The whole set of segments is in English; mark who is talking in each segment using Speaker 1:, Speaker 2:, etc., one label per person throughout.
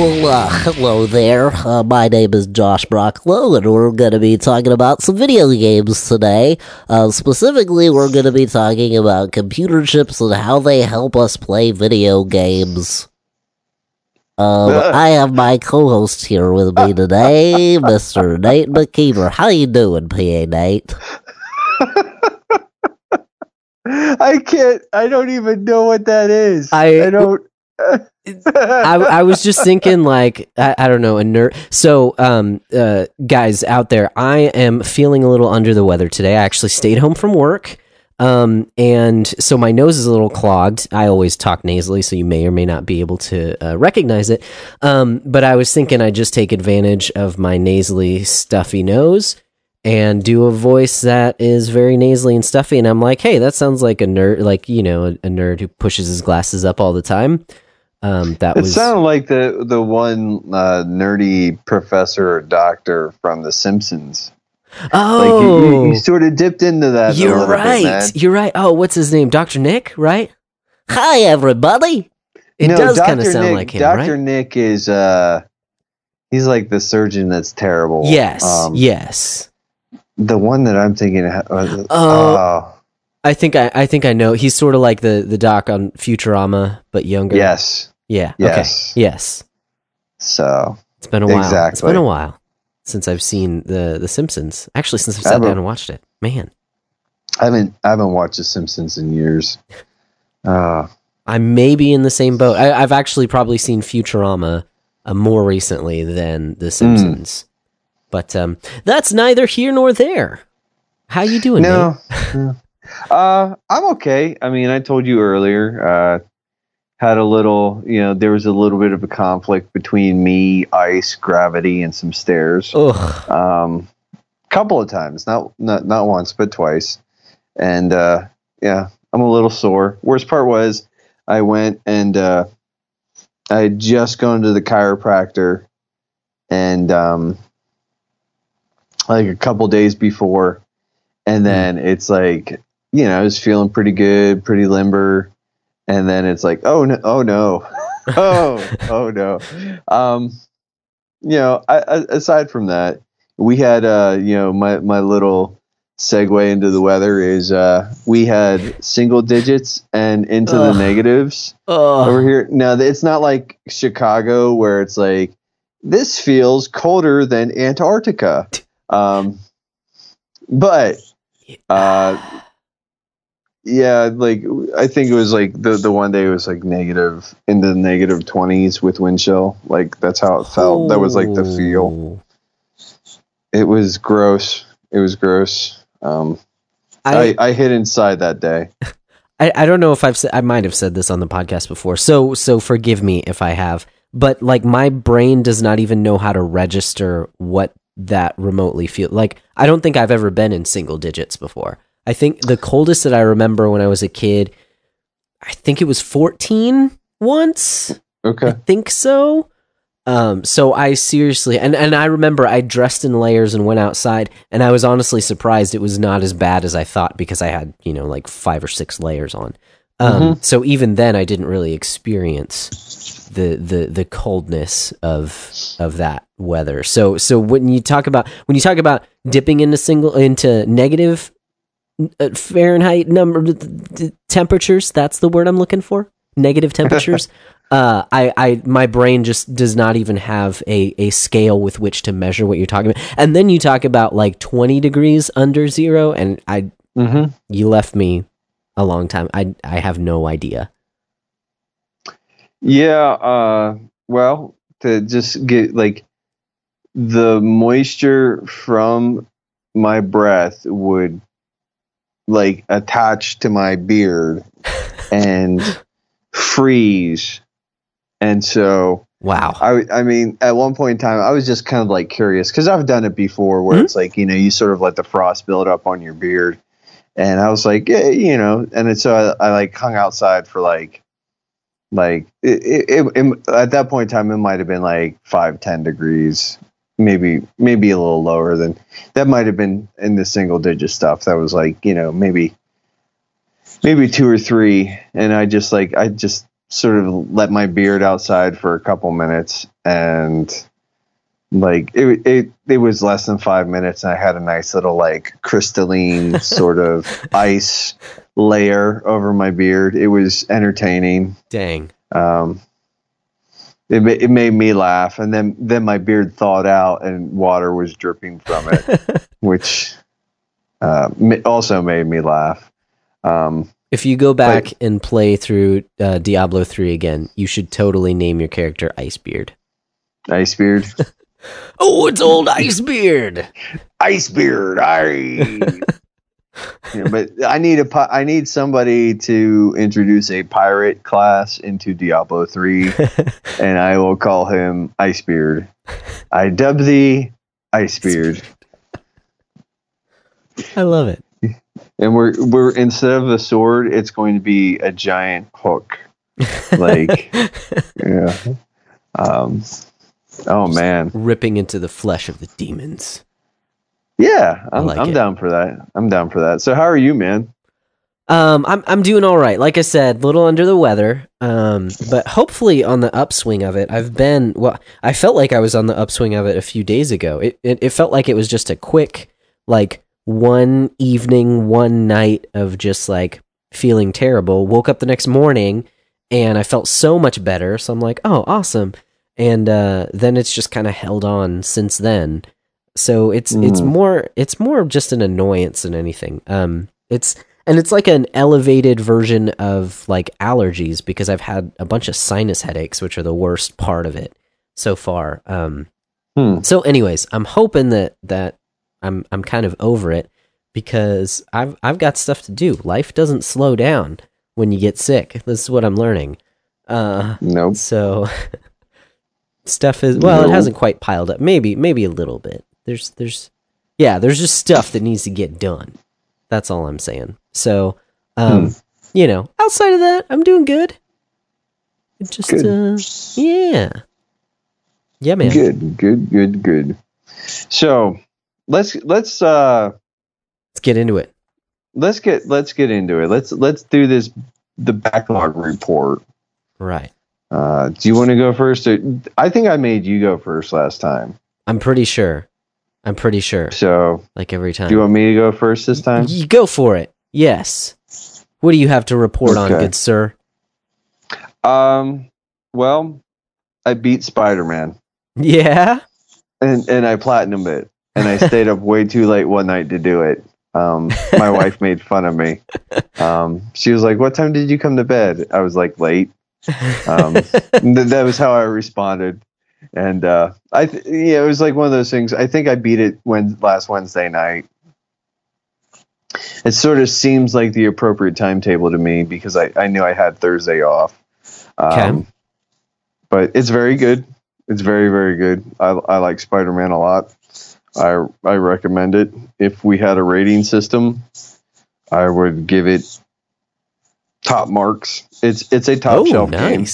Speaker 1: Well, uh, hello there. Uh, my name is Josh Brocklow, and we're going to be talking about some video games today. Uh, specifically, we're going to be talking about computer chips and how they help us play video games. Um, I have my co-host here with me today, Mr. Nate McKeever. How you doing, PA Nate?
Speaker 2: I can't. I don't even know what that is.
Speaker 3: I-
Speaker 2: I don't.
Speaker 3: I, I was just thinking like I, I don't know a nerd so um uh guys out there i am feeling a little under the weather today. I actually stayed home from work um and so my nose is a little clogged. I always talk nasally so you may or may not be able to uh, recognize it. Um but i was thinking i'd just take advantage of my nasally stuffy nose and do a voice that is very nasally and stuffy. And i'm like hey that sounds like a nerd like you know a, a nerd who pushes his glasses up all the time um that
Speaker 2: It
Speaker 3: was
Speaker 2: sounded like the the one uh, nerdy professor or doctor from The Simpsons. Like
Speaker 3: Oh,
Speaker 2: you, you, you sort of dipped into that.
Speaker 3: you're
Speaker 2: little bit,
Speaker 3: right. you're right. Oh, what's his name? Doctor Nick, right?
Speaker 1: Hi, everybody.
Speaker 3: It
Speaker 2: No,
Speaker 3: does kind of sound
Speaker 2: Nick-
Speaker 3: like him,
Speaker 2: Dr.
Speaker 3: right?
Speaker 2: Nick is uh, he's like the surgeon that's terrible.
Speaker 3: Yes,
Speaker 2: Um,
Speaker 3: yes.
Speaker 2: The one that I'm thinking. Uh,
Speaker 3: Oh.
Speaker 2: oh,
Speaker 3: I think I, I think I know. He's sort of like the the doc on Futurama, but younger.
Speaker 2: yes.
Speaker 3: Yeah.
Speaker 2: Yes.
Speaker 3: Okay. Yes.
Speaker 2: So
Speaker 3: It's been a while. It's been a while since I've seen the the Simpsons. Actually, since I've sat down and watched it. Man,
Speaker 2: I haven't I haven't watched The Simpsons in years. Uh,
Speaker 3: I may be in the same boat. I, I've actually probably seen Futurama uh, more recently than
Speaker 2: Hmm.
Speaker 3: The Simpsons, but um, that's neither here nor there. How you doing?
Speaker 2: no, no. Uh, I'm okay. I mean, I told you earlier. Had a little, you know, there was a little bit of a conflict between me, ice, gravity, and some stairs.
Speaker 3: Ugh.
Speaker 2: Um, couple of times, not not not once, but twice. And uh, yeah, I'm a little sore. Worst part was, I went and uh, I had just gone to the chiropractor, and um, like a couple days before, and then it's like you know I was feeling pretty good, pretty limber, and then it's like oh no, oh no, oh oh no. Um, you know, I, I, aside from that, we had uh, you know my my little segue into the weather is uh, we had single digits and into the negatives
Speaker 3: Ugh.
Speaker 2: over here. Now it's not like Chicago where it's like this feels colder than Antarctica. Um, but uh, yeah, like I think it was like the the one day it was like negative in the negative twenties with wind chill. Like that's how it felt. That was like the feel. It was gross. It was gross. Um,
Speaker 3: I,
Speaker 2: I, I hid inside that day.
Speaker 3: I, I don't know if I've said I might have said this on the podcast before. So so forgive me if I have. But like my brain does not even know how to register what that remotely feel like. I don't think I've ever been in single digits before. I think the coldest that I remember when I was a kid, I think it was 14 once.
Speaker 2: Okay.
Speaker 3: I think so. Um, so I seriously and, and I remember I dressed in layers and went outside and I was honestly surprised it was not as bad as I thought because I had, you know, like five or six layers on. Um, so even then I didn't really experience the, the, the coldness of, of that weather. So, so when you talk about, when you talk about dipping into single, into negative Fahrenheit number temperatures, that's the word I'm looking for. Negative temperatures. uh, I, I, my brain just does not even have a, a scale with which to measure what you're talking about. And then you talk about like 20 degrees under zero, and I,
Speaker 2: Mm-hmm.
Speaker 3: you left me a long time. I, I have no idea.
Speaker 2: Yeah, uh, well, to just get like the moisture from my breath would like attach to my beard and freeze. And so
Speaker 3: Wow.
Speaker 2: I, I mean, at one point in time, I was just kind of like curious because I've done it before where
Speaker 3: Mhm.
Speaker 2: it's like, you know, you sort of let the frost build up on your beard. And I was like, yeah, you know, and then so I, I like hung outside for like, like it, it, it, it- at that point in time, it might have been like five, 10 degrees, maybe, maybe a little lower than that might have been in the single digit stuff. That was like, you know, maybe, maybe two or three. And I just like, I just, sort of let my beard outside for a couple minutes and like it, it it was less than five minutes and i had a nice little like crystalline sort of ice layer over my beard it was entertaining
Speaker 3: Dang.
Speaker 2: um it, it made me laugh and then then my beard thawed out and water was dripping from it which uh, also made me laugh um
Speaker 3: If you go back and play through uh, Diablo 3 again, you should totally name your character Icebeard.
Speaker 2: ice beard
Speaker 3: Oh, it's old Icebeard.
Speaker 2: ice beard But I need a I need somebody to introduce a pirate class into Diablo 3 and I will call him Icebeard. I dub thee Icebeard.
Speaker 3: I love it.
Speaker 2: And we're we're instead of a sword, it's going to be a giant hook. Like yeah. Um oh man.
Speaker 3: Ripping into the flesh of the demons.
Speaker 2: Yeah, I'm,
Speaker 3: like
Speaker 2: I'm down for that. I'm down for that. So how are you, man?
Speaker 3: Um, I'm I'm doing all right. Like I said, little under the weather. Um, but hopefully on the upswing of it. I've been well. I felt like I was on the upswing of it a few days ago. It it, it felt like it was just a quick, like one evening, one night of just like feeling terrible. Woke up the next morning and I felt so much better. So I'm like, oh, awesome. And uh, then it's just kind of held on since then. So it's it's
Speaker 2: Mm.
Speaker 3: more it's more just an annoyance than anything. Um, it's and it's like an elevated version of like allergies because I've had a bunch of sinus headaches, which are the worst part of it so far. Um,
Speaker 2: Hmm.
Speaker 3: so, anyways, I'm hoping that that I'm I'm kind of over it because I've I've got stuff to do. Life doesn't slow down when you get sick. This is what I'm learning. Uh,
Speaker 2: Nope.
Speaker 3: so stuff is well, it hasn't quite piled up. Maybe maybe a little bit. There's there's yeah, there's just stuff that needs to get done. That's all I'm saying. So, um,
Speaker 2: Hmm.
Speaker 3: you know, outside of that, I'm doing good. Just
Speaker 2: Good.
Speaker 3: uh, yeah, yeah, man.
Speaker 2: Good, good, good, good. So let's let's uh
Speaker 3: Let's get into it.
Speaker 2: let's get let's get into it. Let's let's do this the backlog report.
Speaker 3: Right.
Speaker 2: Uh, do you want to go first? Or, I think I made you go first last time.
Speaker 3: I'm pretty sure. I'm pretty sure.
Speaker 2: So
Speaker 3: Like every time.
Speaker 2: do you want me to go first this time?
Speaker 3: You go for it. Yes. What do you have to report on, good sir?
Speaker 2: Um, well, I beat Spider Man
Speaker 3: Yeah.
Speaker 2: and and I platinumed it, and I stayed up way too late one night to do it. Um, my wife made fun of me. Um, she was like, "What time did you come to bed?" I was like, "Late." Um, th- that was how I responded. And uh, I, th- yeah, it was like one of those things. I think I beat it when last Wednesday night. It sort of seems like the appropriate timetable to me because I, I knew I had Thursday off. Um,
Speaker 3: Okay.
Speaker 2: But it's very good. It's very very good. I, I like Spider Man a lot. I I recommend it. If we had a rating system, I would give it top marks. It's it's a top
Speaker 3: oh,
Speaker 2: shelf game.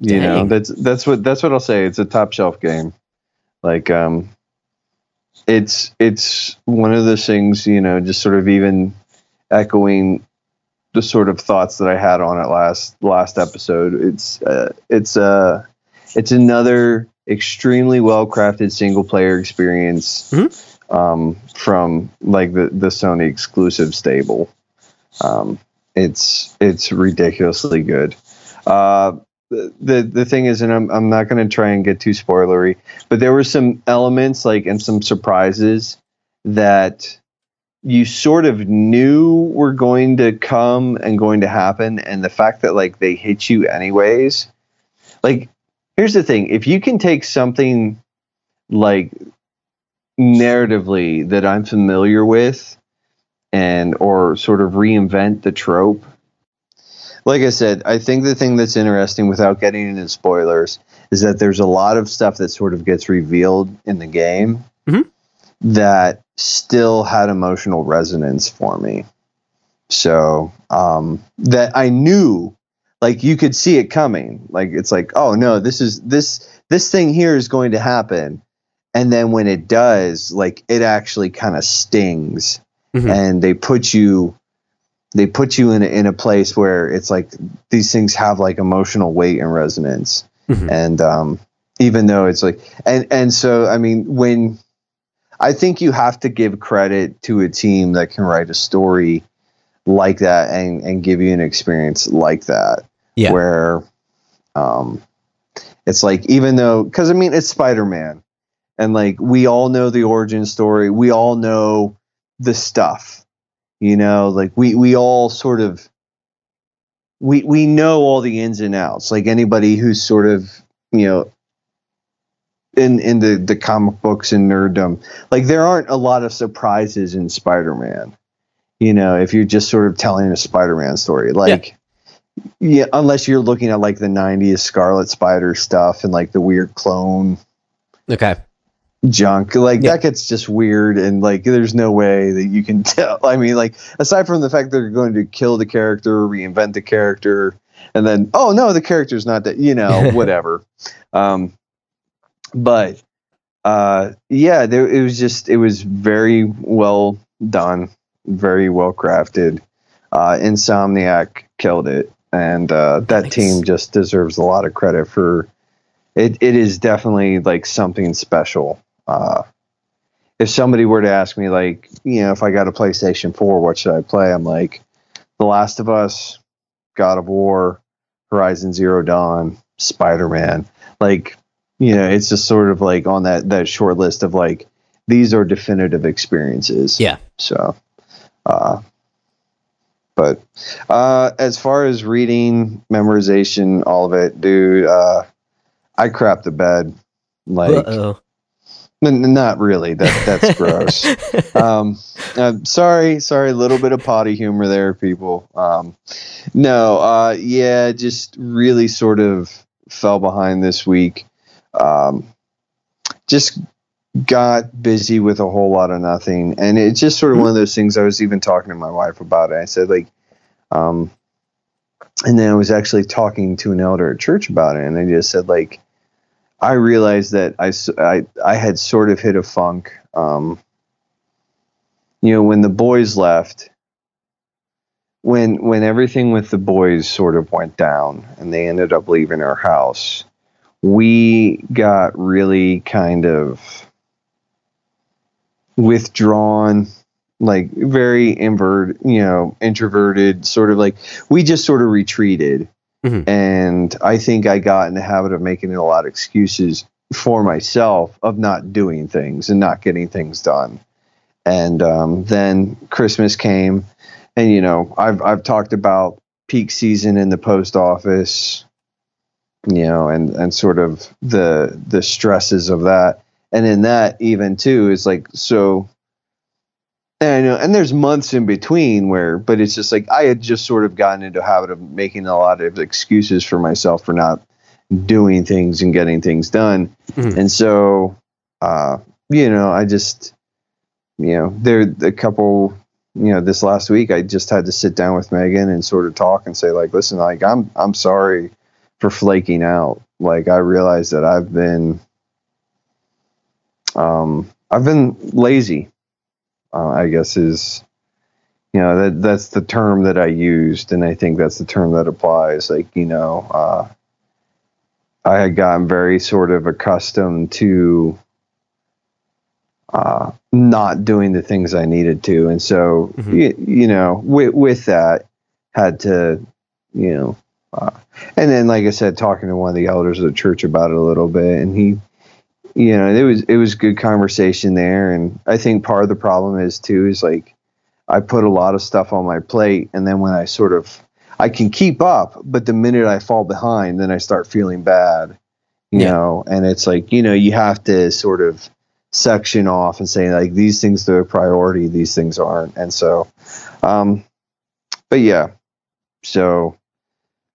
Speaker 2: You know, that's that's what that's what I'll say. It's a top shelf game. Like um it's it's one of those things, you know, just sort of even echoing the sort of thoughts that I had on it last last episode. It's uh, it's uh it's another extremely well crafted single player experience
Speaker 3: Mhm.
Speaker 2: um, from like the the Sony exclusive stable. Um, it's it's ridiculously good. Uh, the the thing is, and I'm I'm not going to try and get too spoilery, but there were some elements like and some surprises that you sort of knew were going to come and going to happen, and the fact that like they hit you anyways. Like, here's the thing: if you can take something like narratively that I'm familiar with, and or sort of reinvent the trope like I said, I think the thing that's interesting without getting into spoilers is that there's a lot of stuff that sort of gets revealed in the game
Speaker 3: Mhm.
Speaker 2: that still had emotional resonance for me. So um, that I knew, like you could see it coming. Like it's like, oh no, this is this this thing here is going to happen, and then when it does, like it actually kind of stings,
Speaker 3: Mhm.
Speaker 2: and they put you they put you in a, in a place where it's like these things have like emotional weight and resonance
Speaker 3: Mhm.
Speaker 2: and um even though it's like and and so I mean when I think you have to give credit to a team that can write a story like that and and give you an experience like that
Speaker 3: Yeah.
Speaker 2: where um it's like even though because I mean it's Spider Man and like we all know the origin story we all know the stuff you know like we we all sort of we we know all the ins and outs like anybody who's sort of you know in in the the comic books and nerddom like there aren't a lot of surprises in spider-man you know if you're just sort of telling a spider-man story like yeah. unless you're looking at like the 90s scarlet spider stuff and like the weird clone
Speaker 3: Okay.
Speaker 2: Junk. Like
Speaker 3: Yeah.
Speaker 2: that gets just weird and like there's no way that you can tell. I mean like aside from the fact they're going to kill the character reinvent the character and then oh no the character's not that you know whatever. Um but uh yeah there it was just it was very well done very well crafted. Uh insomniac killed it and uh that
Speaker 3: Nice.
Speaker 2: team just deserves a lot of credit for it, it is definitely like something special uh if somebody were to ask me like you know if i got a playstation 4 what should i play i'm like the last of us god of war horizon zero dawn spider-man like you know it's just sort of like on that that short list of like these are definitive experiences
Speaker 3: Yeah.
Speaker 2: so uh but uh as far as reading memorization all of it dude uh i crap the bed like
Speaker 3: Uh-oh.
Speaker 2: Not really. That that's gross. Um, uh, sorry, sorry. A little bit of potty humor there, people. Um, no, uh, yeah, just really sort of fell behind this week. Um, just got busy with a whole lot of nothing, and it's just sort of one of those things. I was even talking to my wife about it. I said like, um, and then I was actually talking to an elder at church about it, and I just said like. I realized that I, I, I had sort of hit a funk. Um, you know, when the boys left, when when everything with the boys sort of went down and they ended up leaving our house, we got really kind of withdrawn, like very invert, you know, introverted, sort of like we just sort of retreated
Speaker 3: Mhm.
Speaker 2: and I think I got in the habit of making a lot of excuses for myself of not doing things and not getting things done. And um, then Christmas came, and you know I've I've talked about peak season in the post office, you know, and and sort of the the stresses of that, and in that even too is like so. And I know, and there's months in between where, but it's just like I had just sort of gotten into a habit of making a lot of excuses for myself for not doing things and getting things done.
Speaker 3: Mhm.
Speaker 2: And so, uh, you know, I just, you know, there a couple, you know, this last week I just had to sit down with Megan and sort of talk and say like, listen, like I'm I'm sorry for flaking out. Like I realize that I've been, um, I've been lazy. Uh, I guess is, you know, that that's the term that I used, and I think that's the term that applies. Like, you know, uh, I had gotten very sort of accustomed to uh, not doing the things I needed to, and so
Speaker 3: Mhm.
Speaker 2: you, you know, with with that, had to, you know, uh, and then like I said, talking to one of the elders of the church about it a little bit, and he, you know, it was it was good conversation there, and I think part of the problem is too is like I put a lot of stuff on my plate, and then when I sort of I can keep up, but the minute I fall behind, then I start feeling bad, you
Speaker 3: Yeah.
Speaker 2: know, and it's like you know you have to sort of section off and say like these things are a priority, these things aren't, and so, um, but yeah, so.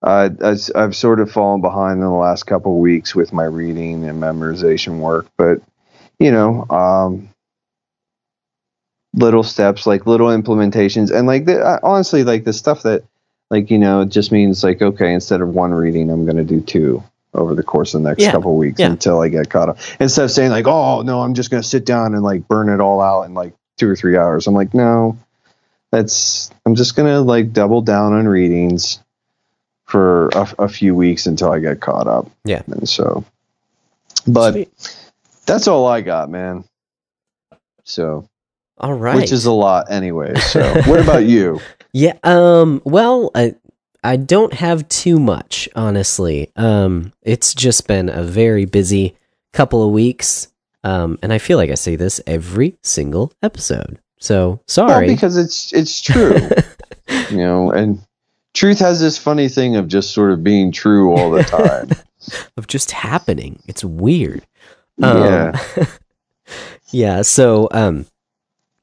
Speaker 2: Uh, I've, I've sort of fallen behind in the last couple of weeks with my reading and memorization work, but you know, um, little steps, like little implementations, and like the, uh, honestly, like the stuff that, like you know, it just means like okay, instead of one reading, I'm going to do two over the course of the next
Speaker 3: Yeah,
Speaker 2: couple of weeks
Speaker 3: yeah.
Speaker 2: until I get caught up. Instead of saying like, oh no, I'm just going to sit down and like burn it all out in like two or three hours. I'm like, no, that's I'm just going to like double down on readings for a, a few weeks until I get caught up.
Speaker 3: Yeah.
Speaker 2: And so, But
Speaker 3: Sweet.
Speaker 2: that's all I got, man. So,
Speaker 3: All right.
Speaker 2: which is a lot anyway. So, what about you?
Speaker 3: Yeah. Um. Well, I I don't have too much, honestly. Um. It's just been a very busy couple of weeks. Um. And I feel like I say this every single episode. So
Speaker 2: Well,
Speaker 3: sorry.
Speaker 2: because it's it's true, you know, and truth has this funny thing of just sort of being true all the time.
Speaker 3: of just happening. It's weird.
Speaker 2: yeah.
Speaker 3: Um, yeah. So, um,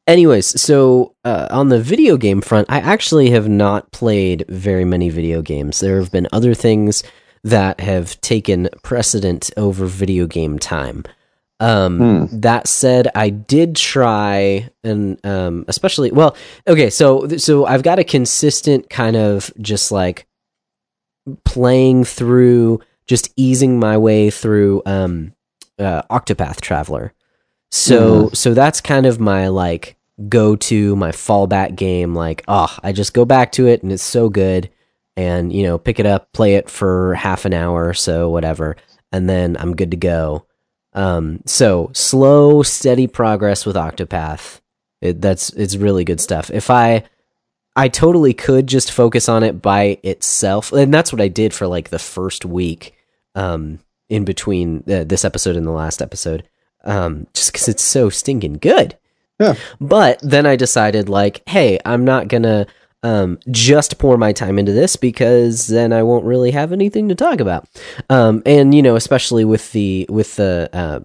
Speaker 3: anyways, so uh, on the video game front, I actually have not played very many video games. There have been other things that have taken precedent over video game time. Um, That said, I did try, and um, especially well, okay. So, so I've got a consistent kind of just like playing through, just easing my way through um, uh, Octopath Traveler. So so that's kind of my like go to my fallback game. Like oh, I just go back to it and it's so good, and you know pick it up, play it for half an hour or so, whatever, and then I'm good to go. Um, so slow, steady progress with Octopath. It, that's it's really good stuff. If I I totally could just focus on it by itself, and that's what I did for like the first week, um, in between uh, this episode and the last episode, um, just because it's so stinking good.
Speaker 2: Yeah.
Speaker 3: But then I decided, like, hey, I'm not gonna um, just pour my time into this because then I won't really have anything to talk about. Um, and you know, especially with the with the uh,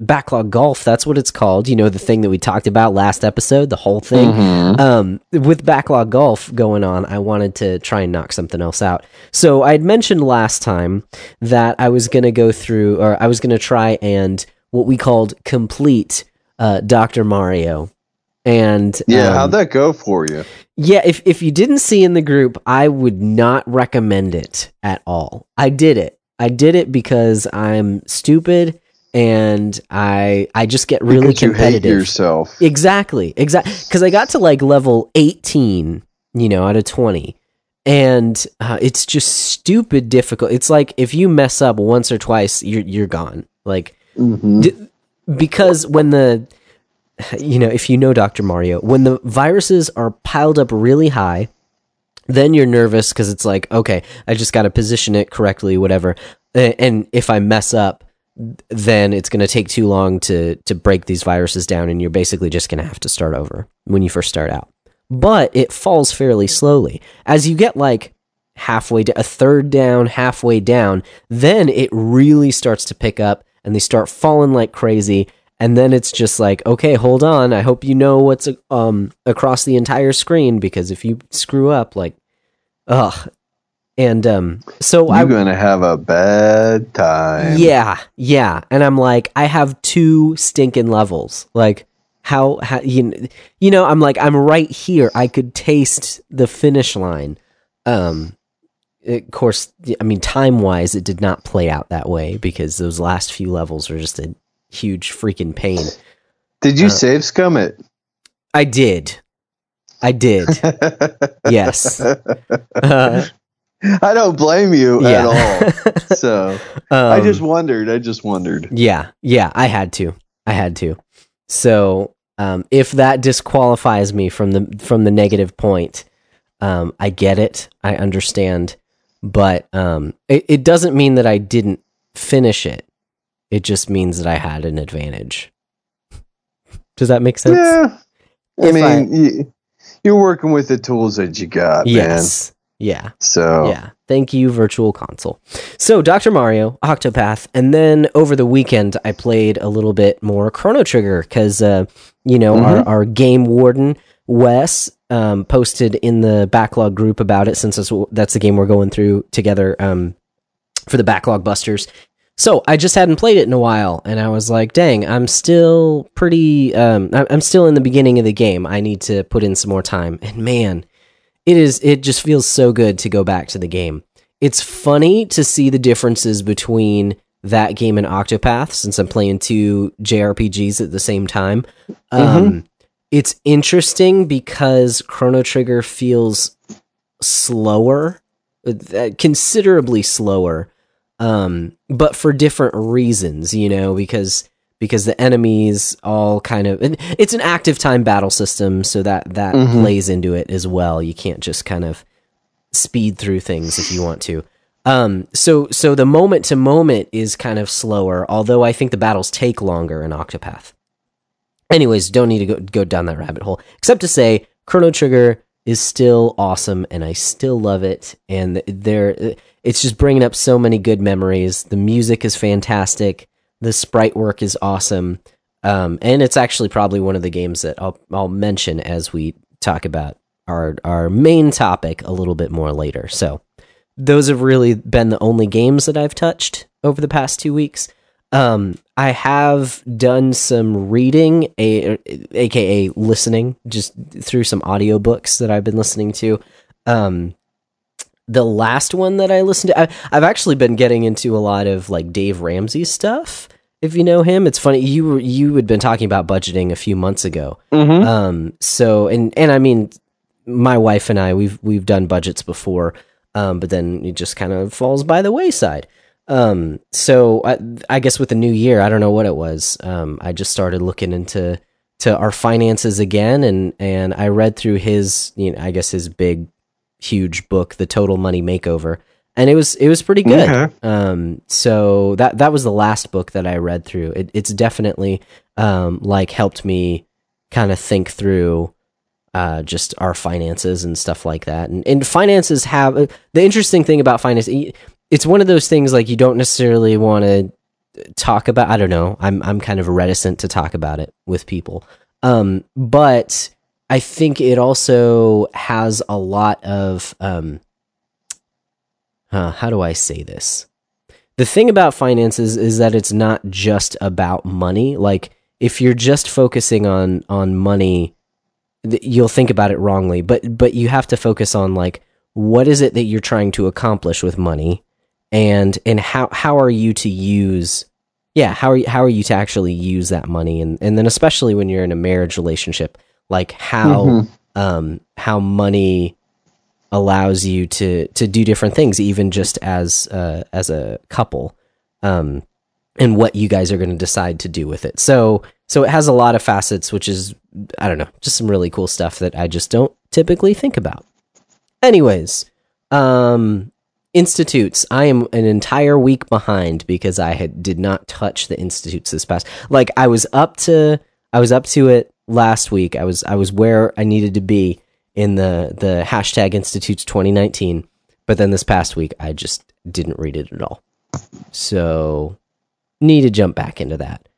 Speaker 3: backlog golf, that's what it's called. You know, the thing that we talked about last episode, the whole thing.
Speaker 2: Mhm.
Speaker 3: Um, with backlog golf going on, I wanted to try and knock something else out. So I'd mentioned last time that I was going to go through, or I was going to try and what we called complete uh, Doctor Mario. And
Speaker 2: Yeah,
Speaker 3: um,
Speaker 2: how'd that go for you?
Speaker 3: yeah, if if you didn't see in the group, I would not recommend it at all. I did it. I did it because I'm stupid and I I just get really
Speaker 2: because you hate
Speaker 3: competitive.
Speaker 2: yourself.
Speaker 3: Exactly. Exactly. Because I got to like level 18, you know, out of 20. And uh, it's just stupid difficult. It's like if you mess up once or twice, you're you're gone. Like
Speaker 2: Mhm.
Speaker 3: D- because when the you know if you know dr mario when the viruses are piled up really high then you're nervous because it's like okay i just got to position it correctly whatever. And if i mess up then it's going to take too long to to break these viruses down and you're basically just going to have to start over when you first start out. But it falls fairly slowly. As you get like halfway to a third down halfway down then it really starts to pick up and they start falling like crazy and then it's just like okay hold on i hope you know what's um across the entire screen because if you screw up like ugh and um so i
Speaker 2: You're gonna have a bad time.
Speaker 3: yeah, yeah. And I'm like, I have two stinking levels. Like, how, how you, you know, I'm like, I'm right here. I could taste the finish line. Um, of course, I mean, time wise, it did not play out that way because those last few levels were just a huge freaking pain.
Speaker 2: Did you
Speaker 3: Uh,
Speaker 2: save scum it?
Speaker 3: I did. I did. yes. Uh,
Speaker 2: I don't blame you at all. So I
Speaker 3: um,
Speaker 2: just wondered. I just wondered.
Speaker 3: Yeah, yeah, I had to. I had to. So, um, if that disqualifies me from the from the negative point, um, I get it. I understand, but um, it, it doesn't mean that I didn't finish it. It just means that I had an advantage. Does that make sense?
Speaker 2: Yeah. I mean, you, you're working with the tools that you got,
Speaker 3: Yes. Yeah.
Speaker 2: So
Speaker 3: Yeah. Thank you, Virtual Console. So, Dr. Mario, Octopath, and then over the weekend, I played a little bit more Chrono Trigger because, uh, you know, our, our game warden, Wes, um, posted in the backlog group about it since that's, that's the game we're going through together um, for the backlog busters. So I just hadn't played it in a while, and I was like, "Dang, I'm still pretty. Um, I'm still in the beginning of the game. I need to put in some more time." And man, it is it just feels so good to go back to the game it's funny to see the differences between that game and octopath since i'm playing two jrpgs at the same time um, it's interesting because chrono trigger feels slower uh, considerably slower um, but for different reasons, you know, because because the enemies all kind of it's an active time battle system, so that that
Speaker 2: Mhm.
Speaker 3: plays into it as well. You can't just kind of speed through things if you want to. Um, so so the moment to moment is kind of slower, although I think the battles take longer in Octopath. Anyways, don't need to go go down that rabbit hole. Except to say, Chrono Trigger is still awesome, and I still love it. And there, it's just bringing up so many good memories. The music is fantastic. The sprite work is awesome. Um, and it's actually probably one of the games that I'll I'll mention as we talk about our our main topic a little bit more later. So those have really been the only games that I've touched over the past two weeks. Um, I have done some reading, a, aka listening, just through some audiobooks that I've been listening to. Um, the last one that I listened to, I, I've actually been getting into a lot of like Dave Ramsey stuff. If you know him, it's funny you were- you had been talking about budgeting a few months ago.
Speaker 2: Mm-hmm.
Speaker 3: Um, so and and I mean, my wife and I we've we've done budgets before, um, but then it just kind of falls by the wayside. Um, so I, I guess with the new year, I don't know what it was. Um, I just started looking into to our finances again, and and I read through his, you know, I guess his big, huge book, The Total Money Makeover, and it was it was pretty good.
Speaker 2: Okay.
Speaker 3: Um, so that that was the last book that I read through. It, it's definitely um like helped me kind of think through uh, just our finances and stuff like that. And, and finances have uh, the interesting thing about finance. It's one of those things like you don't necessarily want to talk about. I don't know. I'm I'm kind of reticent to talk about it with people. Um, but I think it also has a lot of um, uh, how do I say this? The thing about finances is that it's not just about money. Like if you're just focusing on on money, th- you'll think about it wrongly. But but you have to focus on like what is it that you're trying to accomplish with money, and and how how are you to use yeah how are you, how are you to actually use that money and and then especially when you're in a marriage relationship like how
Speaker 2: Mhm.
Speaker 3: um how money allows you to to do different things even just as uh as a couple um and what you guys are going to decide to do with it. So so it has a lot of facets which is i don't know just some really cool stuff that i just don't typically think about. Anyways um institutes. I am an entire week behind because i had did not touch the institutes this past like i was up to i was up to it last week i was i was where i needed to be in the the hashtag institutes 2019 but then this past week i just didn't read it at all. So need to jump back into that.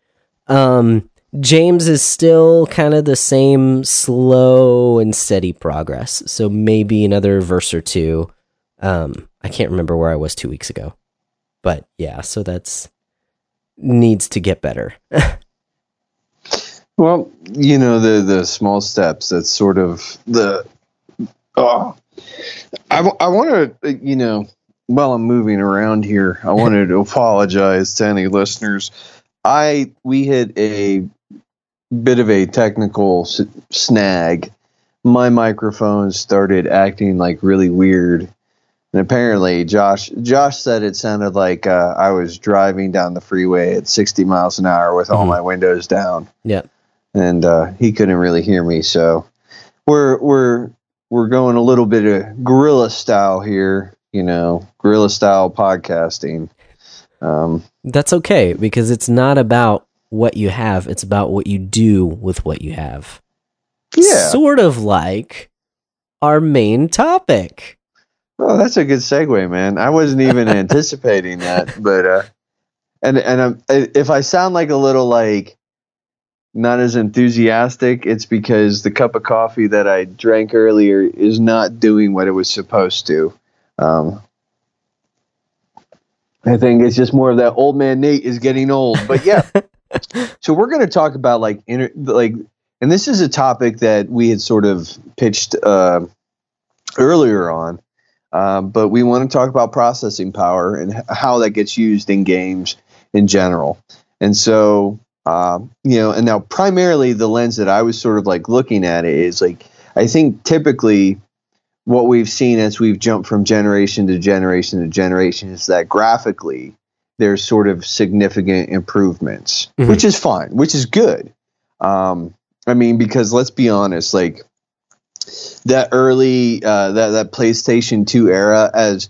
Speaker 3: Um james is still kind of the same slow and steady progress so maybe another verse or two. Um i can't remember where i was two weeks ago but yeah so that's needs to get better
Speaker 2: Well, you know the the small steps. That's sort of the. Oh, I, I want to you know while I'm moving around here, I wanted to apologize to any listeners. I we hit a bit of a technical s- snag. My microphone started acting like really weird. And apparently, Josh Josh said it sounded like uh, I was driving down the freeway at 60 miles an hour with all
Speaker 3: Mhm.
Speaker 2: my windows down
Speaker 3: yeah
Speaker 2: and uh, he couldn't really hear me. So we're we're we're going a little bit of guerrilla style here, you know, guerrilla style podcasting. Um,
Speaker 3: that's okay because it's not about what you have it's about what you do with what you have
Speaker 2: yeah,
Speaker 3: sort of like our main topic
Speaker 2: well, that's a good segue, man. I wasn't even anticipating that, but uh, and and um, if I sound like a little like not as enthusiastic, it's because the cup of coffee that I drank earlier is not doing what it was supposed to. Um, I think it's just more of that old man Nate is getting old. But yeah, so we're going to talk about like inter- like, and this is a topic that we had sort of pitched uh, earlier on. Um, but we want to talk about processing power and how that gets used in games in general. And so, um, you know, and now primarily the lens that I was sort of like looking at it is like, I think typically what we've seen as we've jumped from generation to generation to generation is that graphically there's sort of significant improvements,
Speaker 3: Mhm.
Speaker 2: which is fine, which is good. Um, I mean, because let's be honest, like that early uh, that that PlayStation Two era, as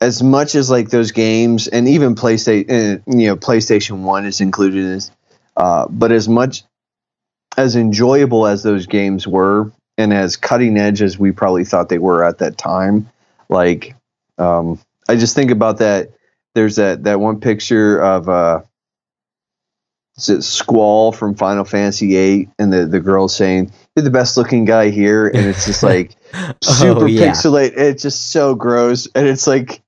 Speaker 2: as much as like those games, and even PlayStation, uh, you know, PlayStation One is included in this, uh, but as much as enjoyable as those games were, and as cutting edge as we probably thought they were at that time, like um, I just think about that. There's that that one picture of uh, is it Squall from Final Fantasy VIII, and the the girl saying, "You're the best looking guy here," and it's just like super
Speaker 3: Oh, yeah.
Speaker 2: pixelated. It's just so gross, and it's like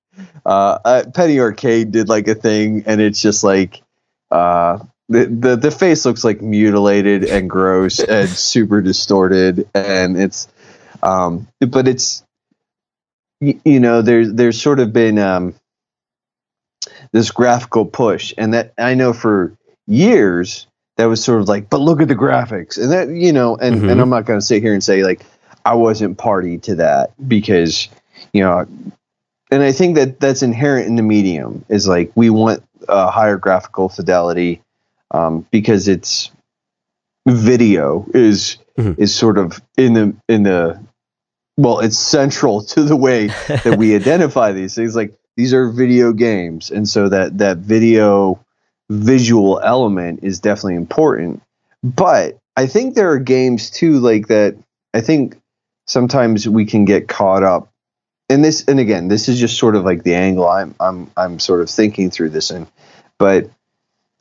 Speaker 2: uh, uh, Penny Arcade did like a thing, and it's just like uh, the, the the face looks like mutilated and gross and super distorted, and it's um, but it's y- you know there's there's sort of been um, this graphical push, and that I know for years that was sort of like, but look at the graphics, and that you know, and
Speaker 3: Mhm.
Speaker 2: and I'm not going to sit here and say like I wasn't party to that because you know, and I think that that's inherent in the medium is like we want a higher graphical fidelity um, because it's video is
Speaker 3: Mhm.
Speaker 2: is sort of in the in the well, it's central to the way that we identify these things. Like these are video games, and so that that video visual element is definitely important. But I think there are games too, like that. I think sometimes we can get caught up and this. And again, this is just sort of like the angle I'm I'm I'm sort of thinking through this and But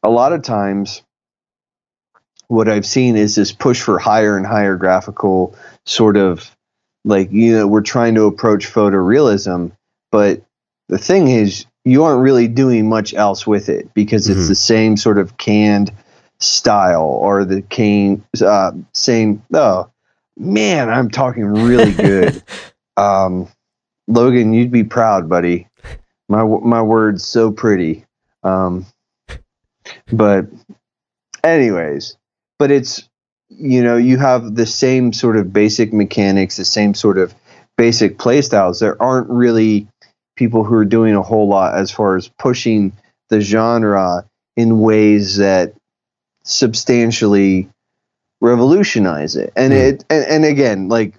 Speaker 2: a lot of times, what I've seen is this push for higher and higher graphical sort of like you know we're trying to approach photorealism, but the thing is you aren't really doing much else with it because it's
Speaker 3: Mhm.
Speaker 2: the same sort of canned style or the cane uh, same oh man i'm talking really good. Um logan you'd be proud buddy. My my words so pretty. Um but anyways but it's you know you have the same sort of basic mechanics the same sort of basic play styles there aren't really people who are doing a whole lot as far as pushing the genre in ways that substantially revolutionize it and
Speaker 3: Hmm.
Speaker 2: it and, and again like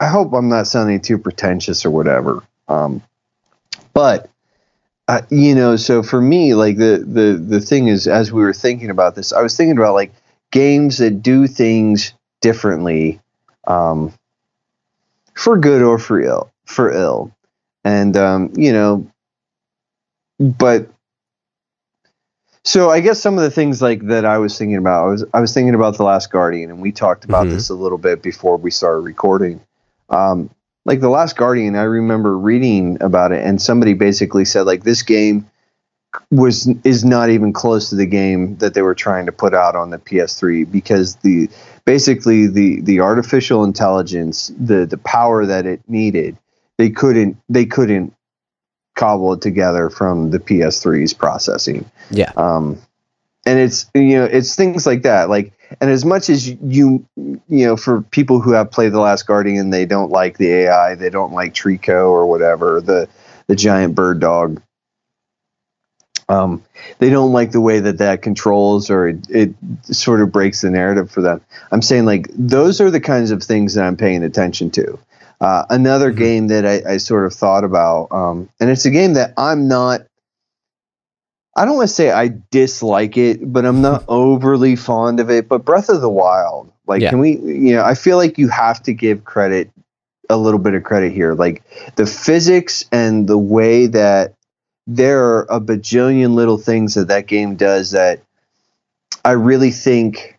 Speaker 2: i hope i'm not sounding too pretentious or whatever um but uh, you know so for me like the the the thing is as we were thinking about this i was thinking about like games that do things differently um for good or for ill for ill and um you know but so I guess some of the things like that I was thinking about, I was I was thinking about the Last Guardian, and we talked about
Speaker 3: Mhm.
Speaker 2: this a little bit before we started recording. Um, like the Last Guardian, I remember reading about it, and somebody basically said like this game was is not even close to the game that they were trying to put out on the PS3 because the basically the the artificial intelligence, the the power that it needed, they couldn't they couldn't cobble it together from the PS3's processing
Speaker 3: Yeah.
Speaker 2: um, and it's you know it's things like that like and as much as you you know for people who have played the last guardian they don't like the ai they don't like trico or whatever the the giant bird dog um, they don't like the way that that controls or it, it sort of breaks the narrative for them i'm saying like those are the kinds of things that i'm paying attention to uh, another
Speaker 3: Mhm.
Speaker 2: game that I, I sort of thought about um, and it's a game that i'm not I don't want to say I dislike it, but I'm not hmm. overly fond of it. But Breath of the Wild, like,
Speaker 3: Yeah.
Speaker 2: can we, you know, I feel like you have to give credit, a little bit of credit here. Like, the physics and the way that there are a bajillion little things that that game does that I really think.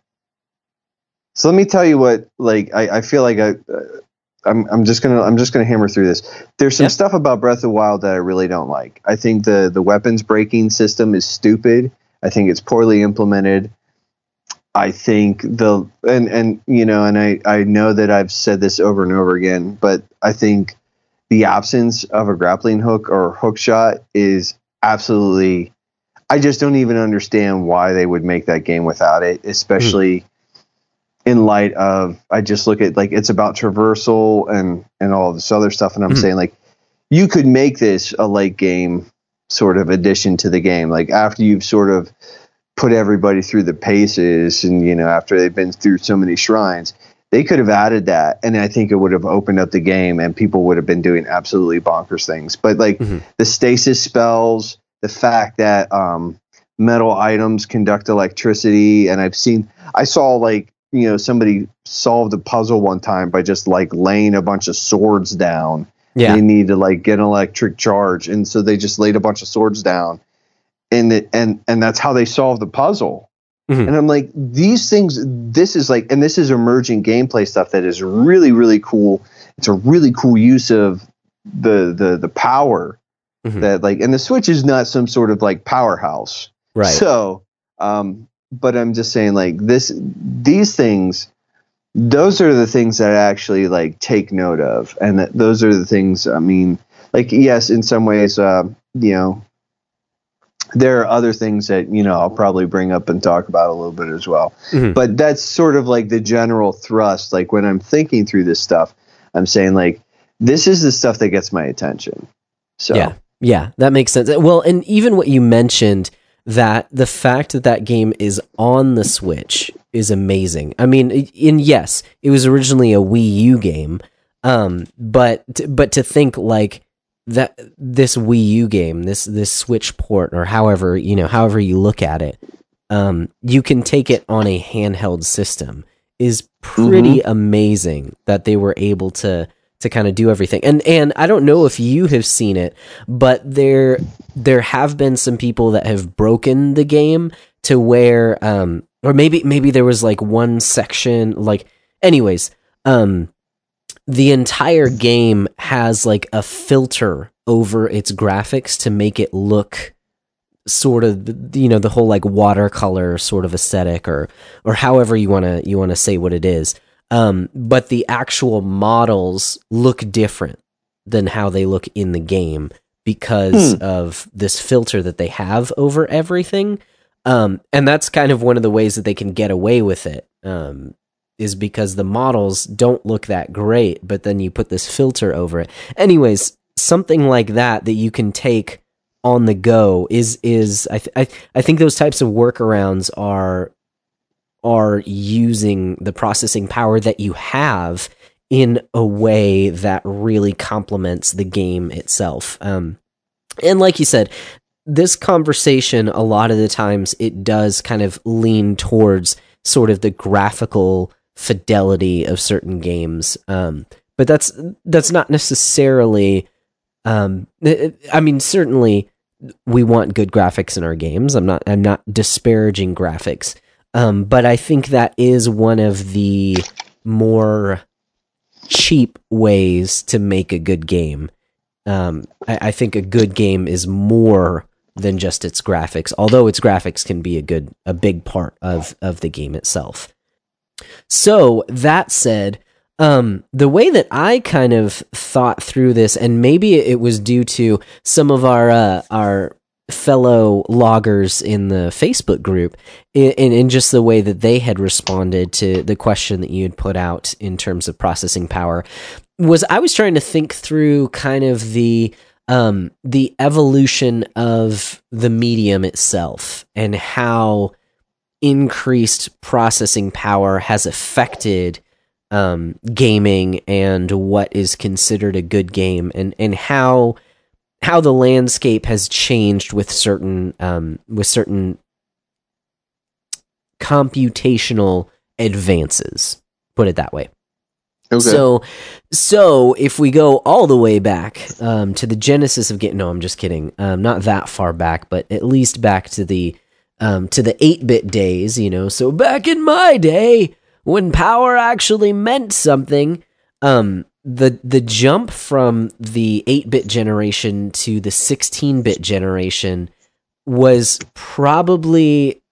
Speaker 2: So let me tell you what, like, I, I feel like I. Uh, I'm, I'm just gonna I'm just gonna hammer through this. There's some
Speaker 3: Yeah.
Speaker 2: stuff about Breath of the Wild that I really don't like. I think the the weapons breaking system is stupid. I think it's poorly implemented. I think the and and you know and I I know that I've said this over and over again, but I think the absence of a grappling hook or hook shot is absolutely. I just don't even understand why they would make that game without it, hmm. especially in light of I just look at like it's about traversal and and all this other stuff, and I'm
Speaker 3: Mhm.
Speaker 2: saying like you could make this a late game sort of addition to the game, like after you've sort of put everybody through the paces, and you know after they've been through so many shrines. They could have added that, and I think it would have opened up the game, and people would have been doing absolutely bonkers things. But like
Speaker 3: Mhm.
Speaker 2: the stasis spells, the fact that um, metal items conduct electricity, and I've seen, I saw like you know somebody solved a puzzle one time by just like laying a bunch of swords down.
Speaker 3: Yeah.
Speaker 2: They need to like get an electric charge, and so they just laid a bunch of swords down, and it, and and that's how they solved the puzzle.
Speaker 3: Mhm.
Speaker 2: And I'm like, these things, this is like, and this is emerging gameplay stuff that is really, really cool. It's a really cool use of the the the power
Speaker 3: Mhm.
Speaker 2: that like, and the Switch is not some sort of like powerhouse.
Speaker 3: Right.
Speaker 2: So, um, but I'm just saying, like this, these things, those are the things that I actually like take note of, and that those are the things. I mean, like yes, in some ways, uh, you know, there are other things that you know I'll probably bring up and talk about a little bit as well.
Speaker 3: Mhm.
Speaker 2: But that's sort of like the general thrust. Like when I'm thinking through this stuff, I'm saying like this is the stuff that gets my attention. So
Speaker 3: Yeah. Yeah, that makes sense. Well, and even what you mentioned that the fact that that game is on the Switch is amazing. I mean, in yes, it was originally a Wii U game, um, but but to think like that this Wii U game, this this Switch port, or however you know, however you look at it, um, you can take it on a handheld system is pretty amazing that they were able to to kind of do everything. And and I don't know if you have seen it, but there there have been some people that have broken the game to where um or maybe maybe there was like one section like anyways, um the entire game has like a filter over its graphics to make it look sort of you know the whole like watercolor sort of aesthetic or or however you want to you want to say what it is um but the actual models look different than how they look in the game because of this filter that they have over everything. Um and that's kind of one of the ways that they can get away with it um is because the models don't look that great but then you put this filter over it. Anyways something like that that you can take on the go is is I, th- I I think those types of workarounds are are using the processing power that you have in a way that really complements the game itself. Um, and like you said, this conversation a lot of the times it does kind of lean towards sort of the graphical fidelity of certain games. Um, but that's that's not necessarily. Um, I mean, certainly we want good graphics in our games. I'm not I'm not disparaging graphics. Um, but I think that is one of the more cheap ways to make a good game. Um, I, I think a good game is more than just its graphics, although its graphics can be a good a big part of of the game itself. So that said, um, the way that I kind of thought through this, and maybe it was due to some of our uh, our fellow loggers in the Facebook group, in, in just the way that they had responded to the question that you had put out in terms of processing power, was I was trying to think through kind of the um, the evolution of the medium itself and how increased processing power has affected um, gaming and what is considered a good game and and how how the landscape has changed with certain um, with certain computational advances put it that way
Speaker 2: Okay.
Speaker 3: so, so if we go all the way back um, to the genesis of getting, no, I'm just kidding. Um, not that far back, but at least back to the um, to the eight bit days. You know, so back in my day when power actually meant something. Um, the the jump from the eight bit generation to the sixteen bit generation was probably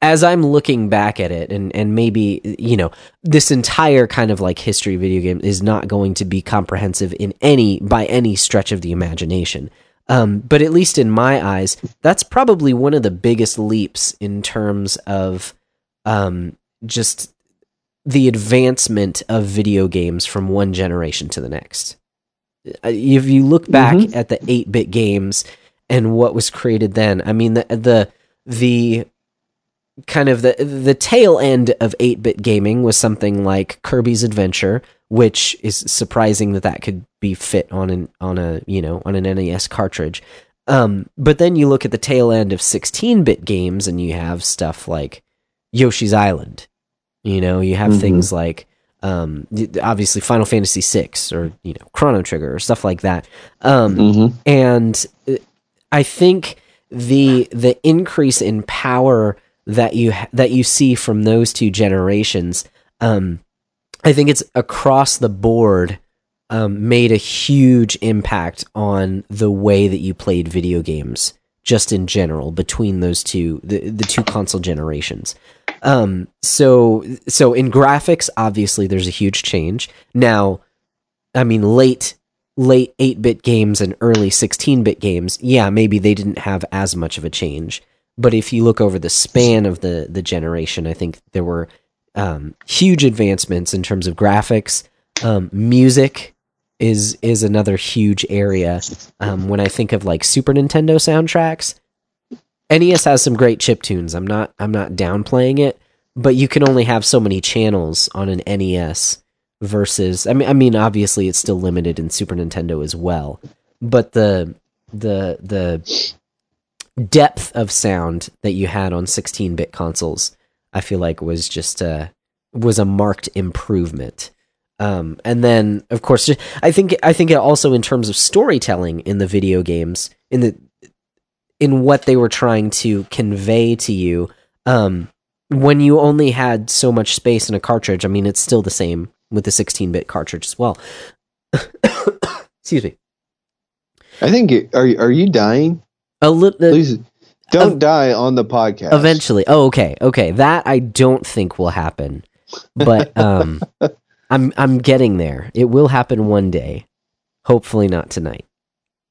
Speaker 3: as I'm looking back at it, and and maybe you know this entire kind of like history video game is not going to be comprehensive in any by any stretch of the imagination. Um, but at least in my eyes, that's probably one of the biggest leaps in terms of um, just the advancement of video games from one generation to the next. Uh, If you look back
Speaker 2: Mhm.
Speaker 3: at the 8-bit games and what was created then, I mean the the the kind of the the tail end of 8-bit gaming was something like Kirby's Adventure, which is surprising that that could be fit on an on a, you know, on an NES cartridge. Um, but then you look at the tail end of 16-bit games and you have stuff like Yoshi's Island. You know, you have
Speaker 2: Mhm.
Speaker 3: things like um, obviously Final Fantasy VI or you know Chrono Trigger or stuff like that. Um,
Speaker 2: Mm-hmm.
Speaker 3: and uh, I think the the increase in power that you ha- that you see from those two generations, um, I think it's across the board um, made a huge impact on the way that you played video games, just in general between those two the the two console generations. Um, so so in graphics, obviously, there's a huge change now. I mean, late late 8-bit games and early 16-bit games, yeah, maybe they didn't have as much of a change. But if you look over the span of the the generation, I think there were um, huge advancements in terms of graphics. Um, music is is another huge area. Um, when I think of like Super Nintendo soundtracks, NES has some great chip tunes. I'm not I'm not downplaying it, but you can only have so many channels on an NES versus I mean I mean obviously it's still limited in Super Nintendo as well. But the the the depth of sound that you had on 16-bit consoles I feel like was just a was a marked improvement. Um, and then of course I think I think also in terms of storytelling in the video games in the in what they were trying to convey to you. Um, when you only had so much space in a cartridge i mean it's still the same with the 16-bit cartridge as well. Excuse me.
Speaker 2: I think you, are you- are you dying?
Speaker 3: a little
Speaker 2: Please don't
Speaker 3: uh,
Speaker 2: die on the podcast.
Speaker 3: eventually. Oh okay. Okay. That i don't think will happen. But um i'm i'm getting there. It will happen one day. Hopefully not tonight.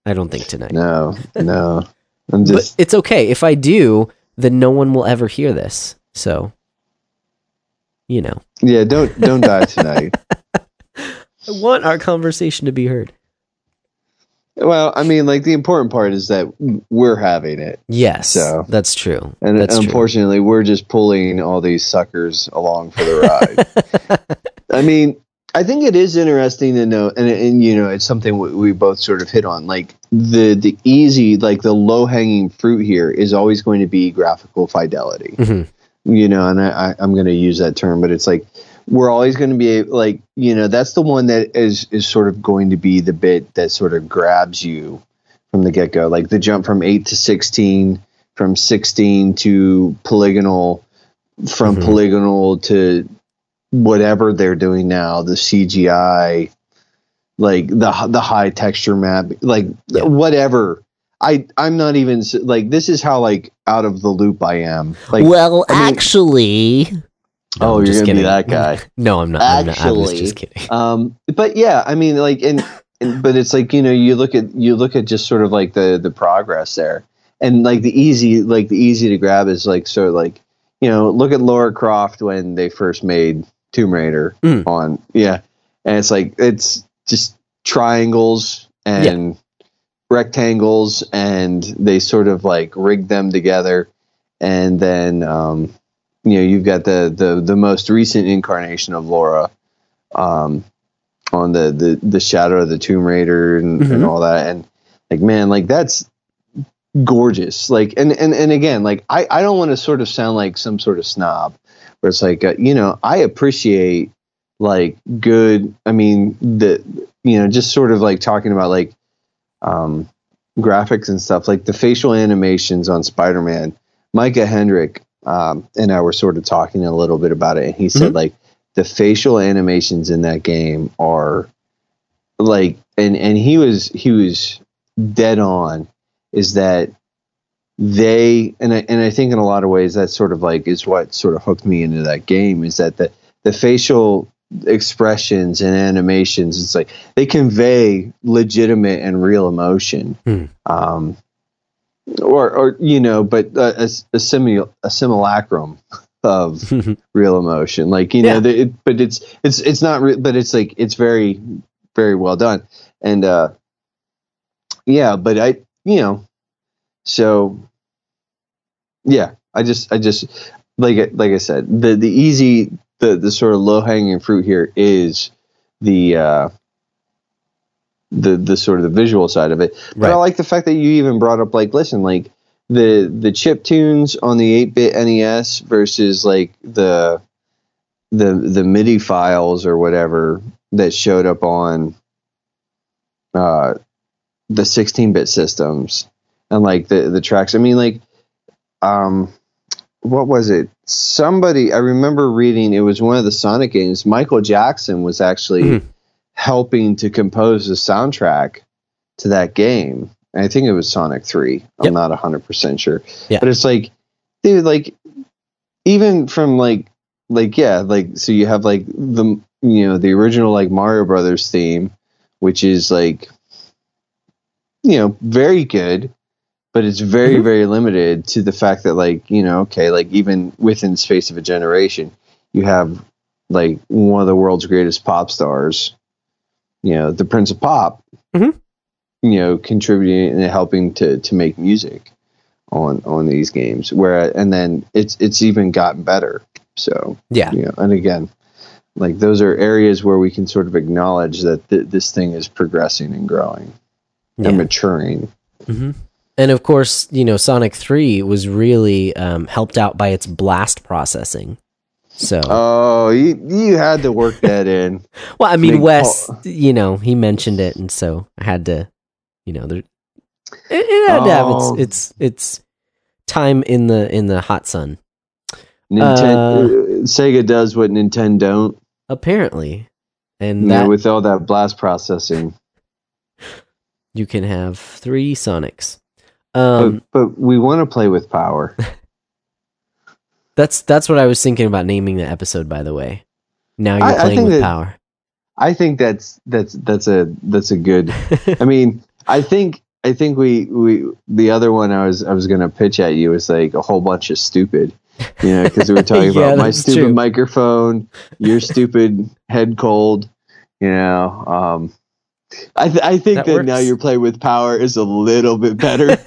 Speaker 3: I don't think tonight.
Speaker 2: No, no. I'm
Speaker 3: but it's okay if i do then no one will ever hear this so you know
Speaker 2: yeah. Don't don't die tonight.
Speaker 3: i want our conversation to be heard
Speaker 2: Well, I mean, like the important part is that we're having it,
Speaker 3: yes
Speaker 2: So-
Speaker 3: that's true
Speaker 2: and
Speaker 3: that's true.
Speaker 2: unfortunately, we're just pulling all these suckers along for the ride. I mean, I think it is interesting to know, and, and you know, it's something we, we both sort of hit on. Like the the easy, like the low hanging fruit here is always going to be graphical fidelity.
Speaker 3: Mhm.
Speaker 2: You know, and I, I, I'm going to use that term, but it's like we're always going to be like, you know, that's the one that is is sort of going to be the bit that sort of grabs you from the get go, like the jump from eight to sixteen, from sixteen to polygonal, from
Speaker 3: Mhm.
Speaker 2: polygonal to whatever they're doing now, the CGI, like the the high texture map, like
Speaker 3: Yeah.
Speaker 2: whatever. I I'm not even like this is how like out of the loop I am. Like
Speaker 1: well,
Speaker 2: I mean-
Speaker 1: actually,
Speaker 2: Oh,
Speaker 3: I'm
Speaker 2: you're
Speaker 3: just
Speaker 2: gonna be
Speaker 3: kidding.
Speaker 2: that guy.
Speaker 3: no i'm not, I'm not i was
Speaker 2: Actually,
Speaker 3: just kidding
Speaker 2: um but yeah i mean like and, and but it's like you know you look at you look at just sort of like the the progress there and like the easy like the easy to grab is like sort of like you know look at lara croft when they first made tomb raider
Speaker 3: Mm.
Speaker 2: on yeah. And it's like it's just triangles and rectangles and they sort of like rig them together. And then um you know you've got the the the most recent incarnation of lara um on the the the shadow of the tomb raider and, and
Speaker 3: Mhm.
Speaker 2: all that. And like man like that's gorgeous. Like and and, and again like i i don't want to sort of sound like some sort of snob where it's like uh, you know i appreciate like good i mean the you know just sort of like talking about like um graphics and stuff like the facial animations on spider-man micah hendrick um and i were sort of talking a little bit about it and he said
Speaker 3: Mhm.
Speaker 2: like the facial animations in that game are like and and he was he was dead on is that they and I, and I think in a lot of ways that sort of like is what sort of hooked me into that game is that the the facial expressions and animations it's like they convey legitimate and real emotion
Speaker 3: Hmm.
Speaker 2: um or or you know but a, a, a simul a simulacrum of real emotion. Like you know, the, it, but it's it's it's not. Re- but it's like it's very very well done. And uh yeah, but I you know, so yeah, I just I just like I- like I said, the the easy the the sort of low hanging fruit here is the uh the the sort of the visual side of it. But I like the fact that you even brought up like listen, like the the chip tunes on the 8-bit NES versus like the the the MIDI files or whatever that showed up on uh the 16-bit systems and like the the tracks. I mean like um what was it? Somebody I remember reading it was one of the Sonic games. Michael Jackson was actually
Speaker 3: Mhm.
Speaker 2: helping to compose the soundtrack to that game. And I think it was Sonic 3. I'm not 100% sure.
Speaker 3: Yeah.
Speaker 2: But it's like dude like even from like like yeah, like so you have like the you know, the original like Mario Brothers theme which is like you know, very good, but it's very
Speaker 3: Mhm.
Speaker 2: very limited to the fact that like, you know, okay, like even within the space of a generation, you have like one of the world's greatest pop stars, you know, the Prince of Pop,
Speaker 3: Mhm.
Speaker 2: you know, contributing and helping to to make music on on these games. Where and then it's it's even gotten better. So
Speaker 3: Yeah.
Speaker 2: you know, and again, like those are areas where we can sort of acknowledge that th- this thing is progressing and growing
Speaker 3: Yeah.
Speaker 2: and maturing.
Speaker 3: hmm And of course, you know, Sonic 3 was really um, helped out by its blast processing. So,
Speaker 2: Oh, you you had to work that in.
Speaker 3: well, I mean,
Speaker 2: Big
Speaker 3: Wes, you know, he mentioned it, and so I had to, you know, there, it, it had to have
Speaker 2: Oh.
Speaker 3: its, its its time in the in the hot sun.
Speaker 2: Nintendo, uh, Sega does what Nintendo don't.
Speaker 3: Apparently, and
Speaker 2: you
Speaker 3: that
Speaker 2: with all that blast processing.
Speaker 3: you can have three Sonics.
Speaker 2: But,
Speaker 3: Um,
Speaker 2: but we want to play with power.
Speaker 3: that's that's what I was thinking about naming the episode. By the way, now you're
Speaker 2: I- I
Speaker 3: playing
Speaker 2: think
Speaker 3: with
Speaker 2: that-
Speaker 3: power.
Speaker 2: I think that's that's that's a that's a good. I mean, I think I think we we the other one I was I was gonna pitch at you was like a whole bunch of stupid, you know, because we were talking
Speaker 3: Yeah,
Speaker 2: about my stupid
Speaker 3: true.
Speaker 2: microphone, your stupid head cold, you know. Um, I th- I think
Speaker 3: That
Speaker 2: that, now
Speaker 3: works.
Speaker 2: your play with power is a little bit better.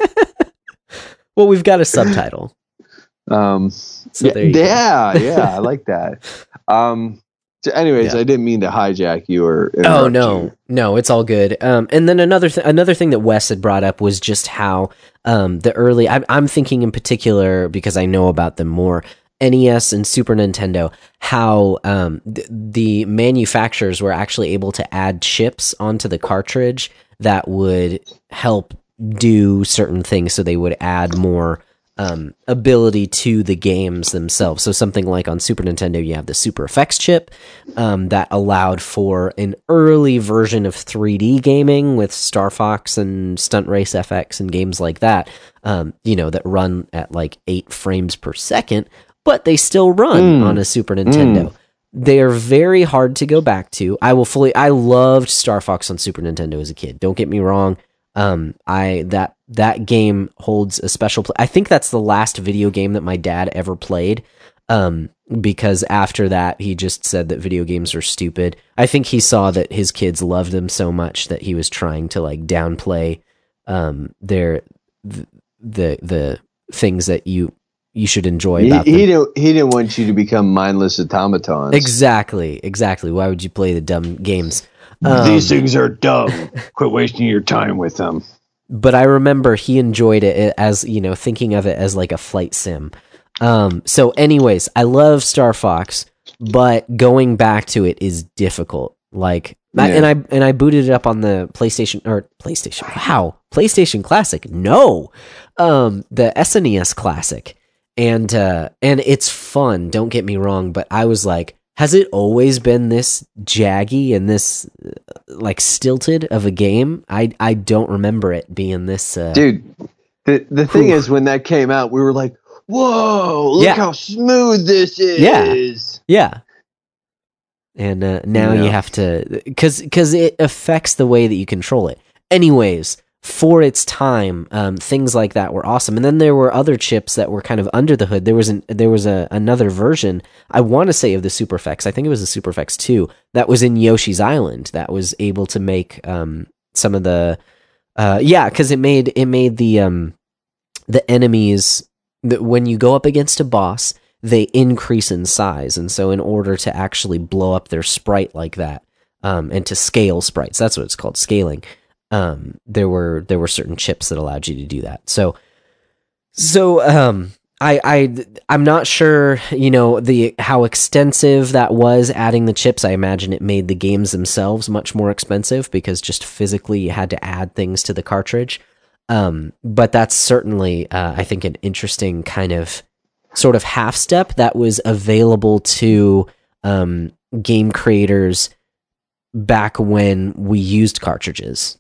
Speaker 3: Well, we've got a subtitle.
Speaker 2: um,
Speaker 3: So
Speaker 2: yeah,
Speaker 3: there you go.
Speaker 2: yeah, yeah, I like that. Um, so anyways,
Speaker 3: Yeah.
Speaker 2: I didn't mean to hijack you or
Speaker 3: Oh no,
Speaker 2: you.
Speaker 3: no, it's all good. Um, and then another th- another thing that Wes had brought up was just how um, the early. I'm, I'm thinking in particular because I know about them more. NES and Super Nintendo, how um, th- the manufacturers were actually able to add chips onto the cartridge that would help do certain things. So they would add more um, ability to the games themselves. So something like on Super Nintendo, you have the Super FX chip um, that allowed for an early version of 3D gaming with Star Fox and Stunt Race FX and games like that. Um, you know that run at like eight frames per second, but they still run
Speaker 2: Mm.
Speaker 3: on a Super Nintendo. They are very hard to go back to. I will fully. I loved Star Fox on Super Nintendo as a kid. Don't get me wrong. Um, I that that game holds a special. Pl- I think that's the last video game that my dad ever played. Um, because after that, he just said that video games are stupid. I think he saw that his kids loved them so much that he was trying to like downplay um their the the, the things that you you should enjoy
Speaker 2: He,
Speaker 3: about
Speaker 2: he didn't. He didn't want you to become mindless automatons.
Speaker 3: Exactly, exactly. Why would you play the dumb games? Um,
Speaker 2: These things are dumb. Quit wasting your time with them.
Speaker 3: but I remember he enjoyed it as you know, thinking of it as like a flight sim. Um, so, anyways, I love Star Fox, but going back to it is difficult. Like, I- and I and I booted it up on the PlayStation or PlayStation. Wow, PlayStation Classic. No, um, the SNES Classic, and uh, and it's fun. Don't get me wrong, but I was like, has it always been this jaggy and this uh, like stilted of a game? I I don't remember it being this. Uh,
Speaker 2: Dude, the the thing
Speaker 3: Whew.
Speaker 2: is, when that came out, we were like, "Whoa! Look
Speaker 3: Yeah.
Speaker 2: how smooth this is."
Speaker 3: Yeah. Yeah. And uh, now you have to cuz cuz it affects the way that you control it. Anyways, for its time, um, things like that were awesome. And then there were other chips that were kind of under the hood. There was an, there was a, another version, I want to say of the SuperFX. I think it was the SuperFX 2 that was in Yoshi's Island that was able to make um, some of the uh, yeah, because it made it made the um, the enemies that when you go up against a boss, they increase in size, and so in order to actually blow up their sprite like that, um, and to scale sprites, that's what it's called, scaling um, there were there were certain chips that allowed you to do that. So so um, I I I'm not sure you know the how extensive that was adding the chips. I imagine it made the games themselves much more expensive because just physically you had to add things to the cartridge. Um, but that's certainly uh, I think an interesting kind of sort of half step that was available to um, game creators back when we used cartridges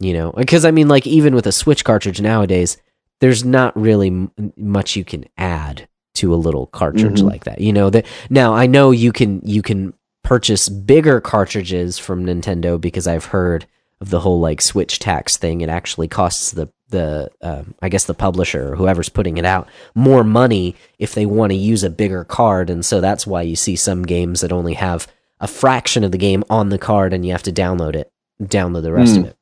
Speaker 3: you know because i mean like even with a switch cartridge nowadays there's not really m- much you can add to a little cartridge
Speaker 2: Mhm.
Speaker 3: like that you know that now i know you can you can purchase bigger cartridges from nintendo because i've heard of the whole like switch tax thing it actually costs the the um, i guess the publisher or whoever's putting it out more money if they want to use a bigger card and so that's why you see some games that only have a fraction of the game on the card and you have to download it download the rest
Speaker 2: Hmm.
Speaker 3: of it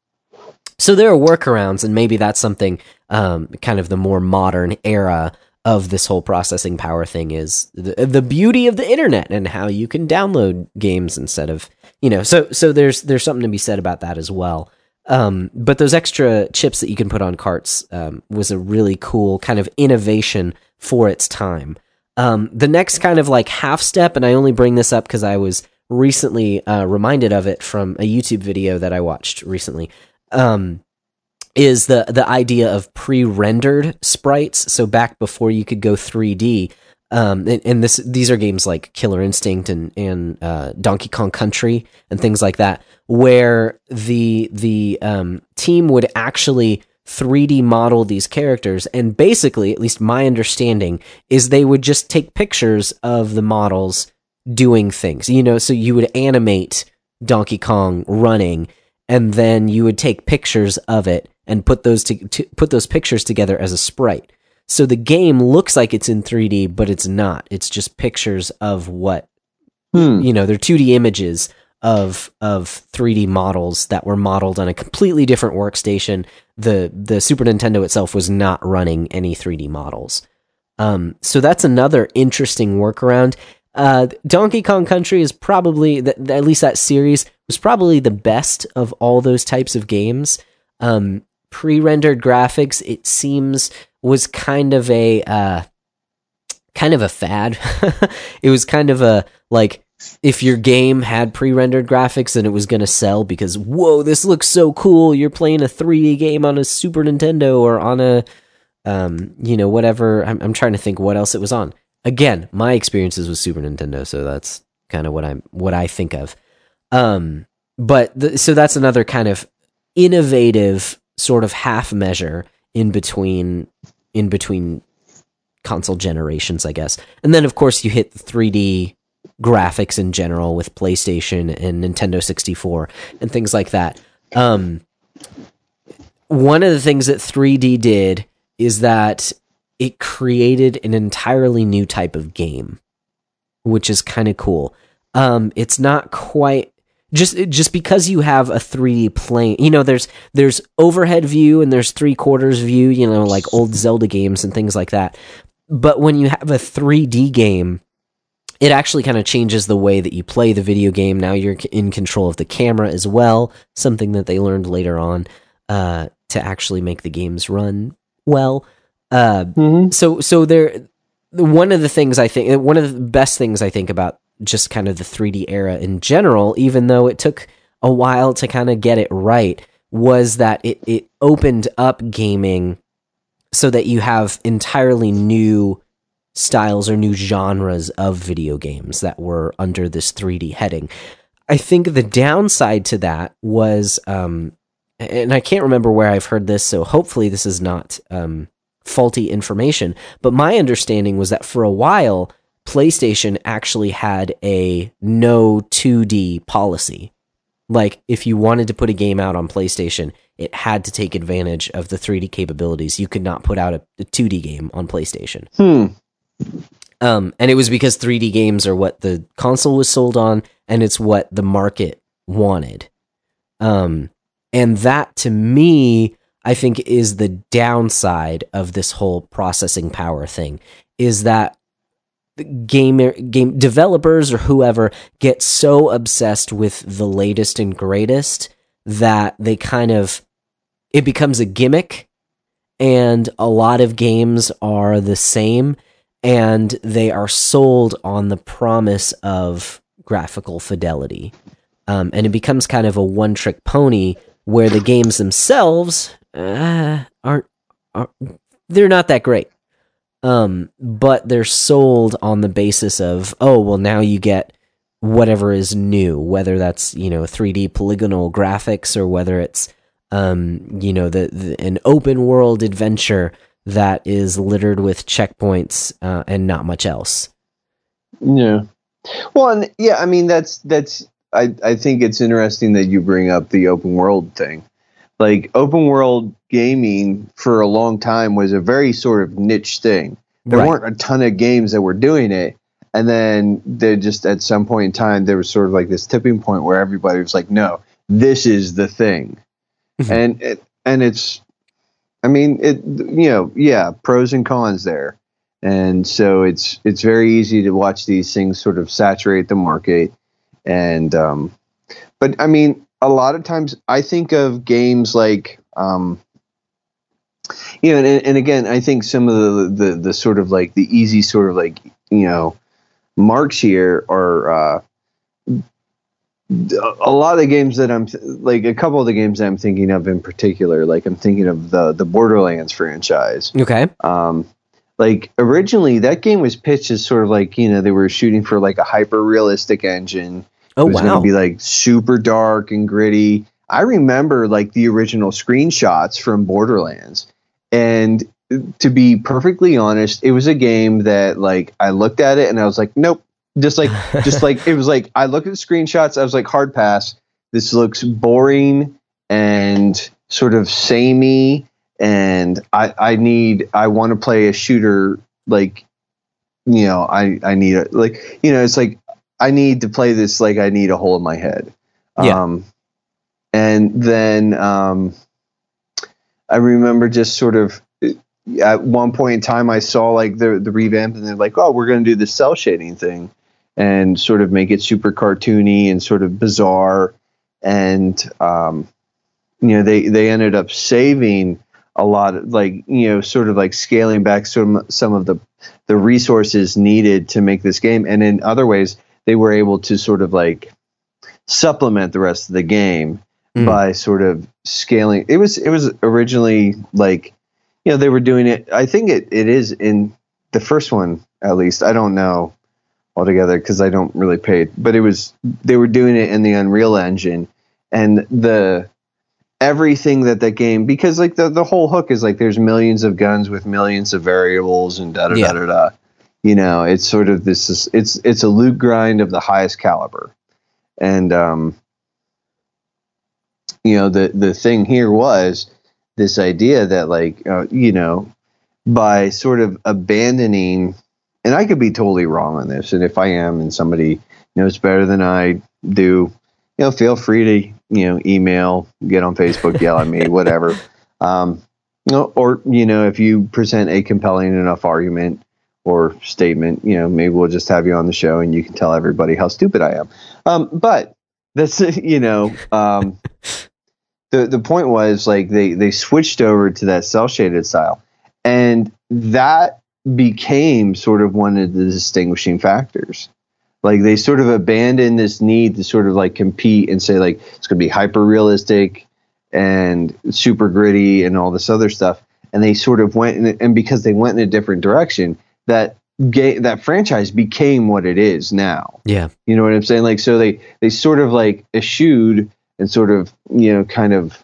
Speaker 3: so there are workarounds, and maybe that's something um, kind of the more modern era of this whole processing power thing is the, the beauty of the internet and how you can download games instead of you know. So so there's there's something to be said about that as well. Um, but those extra chips that you can put on carts um, was a really cool kind of innovation for its time. Um, the next kind of like half step, and I only bring this up because I was recently uh, reminded of it from a YouTube video that I watched recently um, is the the idea of pre-rendered sprites. So back before you could go 3D, um, and, and this these are games like Killer Instinct and and uh, Donkey Kong Country and things like that, where the the um, team would actually 3D model these characters, and basically, at least my understanding is they would just take pictures of the models doing things. You know, so you would animate Donkey Kong running and then you would take pictures of it and put those to, to put those pictures together as a sprite. So the game looks like it's in 3D, but it's not. It's just pictures of what
Speaker 2: Hmm.
Speaker 3: you know. They're 2D images of of 3D models that were modeled on a completely different workstation. the The Super Nintendo itself was not running any 3D models. Um, so that's another interesting workaround. Uh, Donkey Kong Country is probably th- th- at least that series was probably the best of all those types of games. Um, pre-rendered graphics, it seems, was kind of a uh, kind of a fad. it was kind of a like if your game had pre-rendered graphics then it was going to sell because whoa, this looks so cool. You're playing a 3D game on a Super Nintendo or on a um, you know, whatever. I'm, I'm trying to think what else it was on. Again, my experiences with Super Nintendo, so that's kind of what I'm what I think of. Um, but the, so that's another kind of innovative sort of half measure in between in between console generations, I guess. And then of course you hit the 3D graphics in general with PlayStation and Nintendo 64 and things like that. Um, one of the things that 3D did is that it created an entirely new type of game, which is kind of cool. Um, it's not quite just just because you have a 3D plane. You know, there's there's overhead view and there's three quarters view. You know, like old Zelda games and things like that. But when you have a 3D game, it actually kind of changes the way that you play the video game. Now you're in control of the camera as well, something that they learned later on uh, to actually make the games run well. Uh,
Speaker 2: Mhm.
Speaker 3: so so there one of the things I think one of the best things I think about just kind of the 3D era in general, even though it took a while to kind of get it right, was that it, it opened up gaming so that you have entirely new styles or new genres of video games that were under this 3D heading. I think the downside to that was, um, and I can't remember where I've heard this, so hopefully this is not um, faulty information, but my understanding was that for a while, PlayStation actually had a no 2D policy. Like if you wanted to put a game out on PlayStation, it had to take advantage of the 3D capabilities. You could not put out a, a 2D game on PlayStation.
Speaker 2: Hmm.
Speaker 3: Um, and it was because 3D games are what the console was sold on, and it's what the market wanted. Um, and that to me, I think, is the downside of this whole processing power thing. Is that game game developers or whoever get so obsessed with the latest and greatest that they kind of it becomes a gimmick and a lot of games are the same and they are sold on the promise of graphical fidelity um, and it becomes kind of a one trick pony where the games themselves uh, aren't, aren't they're not that great um, but they're sold on the basis of oh well now you get whatever is new whether that's you know 3d polygonal graphics or whether it's um, you know the, the an open world adventure that is littered with checkpoints uh, and not much else
Speaker 2: Yeah. Well, and yeah, I mean that's that's I I think it's interesting that you bring up the open world thing. Like open world gaming for a long time was a very sort of niche thing. There
Speaker 3: Right.
Speaker 2: weren't a ton of games that were doing it. And then they just at some point in time there was sort of like this tipping point where everybody was like, no, this is the thing.
Speaker 3: Mhm.
Speaker 2: And it and it's I mean it you know, yeah, pros and cons there. And so it's it's very easy to watch these things sort of saturate the market. And um but I mean a lot of times I think of games like um you know, and, and again, I think some of the, the the sort of like the easy sort of like you know marks here are uh, a lot of the games that I'm like a couple of the games that I'm thinking of in particular. Like I'm thinking of the the Borderlands franchise.
Speaker 3: okay
Speaker 2: Um, like originally, that game was pitched as sort of like you know they were shooting for like a hyper realistic engine
Speaker 3: oh
Speaker 2: it was going to be like super dark and gritty. I remember like the original screenshots from Borderlands. And to be perfectly honest, it was a game that like I looked at it and I was like, nope. Just like just like it was like I looked at the screenshots, I was like hard pass. This looks boring and sort of samey and I I need I want to play a shooter like you know, I I need a like you know, it's like I need to play this like I need a hole in my head.
Speaker 3: Yeah.
Speaker 2: Um, and then um, I remember just sort of at one point in time I saw like the the revamp and they're like, oh, we're going to do the cel shading thing and sort of make it super cartoony and sort of bizarre. And um, you know, they they ended up saving a lot of like you know sort of like scaling back some some of the the resources needed to make this game and in other ways they were able to sort of like supplement the rest of the game
Speaker 3: Mm.
Speaker 2: by sort of scaling. It was it was originally like you know they were doing it i think it, it is in the first one at least. I don't know altogether because i don't really pay but it was they were doing it in the unreal engine. And the everything that that game because like the, the whole hook is like there's millions of guns with millions of variables and da da da da da you know it's sort of this is it's it's a loot grind of the highest caliber. And um you know the the thing here was this idea that like uh, you know by sort of abandoning and I could be totally wrong on this and if I am and somebody knows better than I do you know feel free to you know email get on Facebook yell at me whatever. Um you know, or you know if you present a compelling enough argument or statement you know maybe we'll just have you on the show and you can tell everybody how stupid I am. Um but that's you know um the the point was like they they switched over to that cel shaded style. And that became sort of one of the distinguishing factors. Like they sort of abandoned this need to sort of like compete and say like it's going to be hyper realistic and super gritty and all this other stuff. And they sort of went and because they went in a different direction that ga- that franchise became what it is now
Speaker 3: yeah
Speaker 2: you know what I'm saying? Like, so they they sort of like eschewed and sort of you know kind of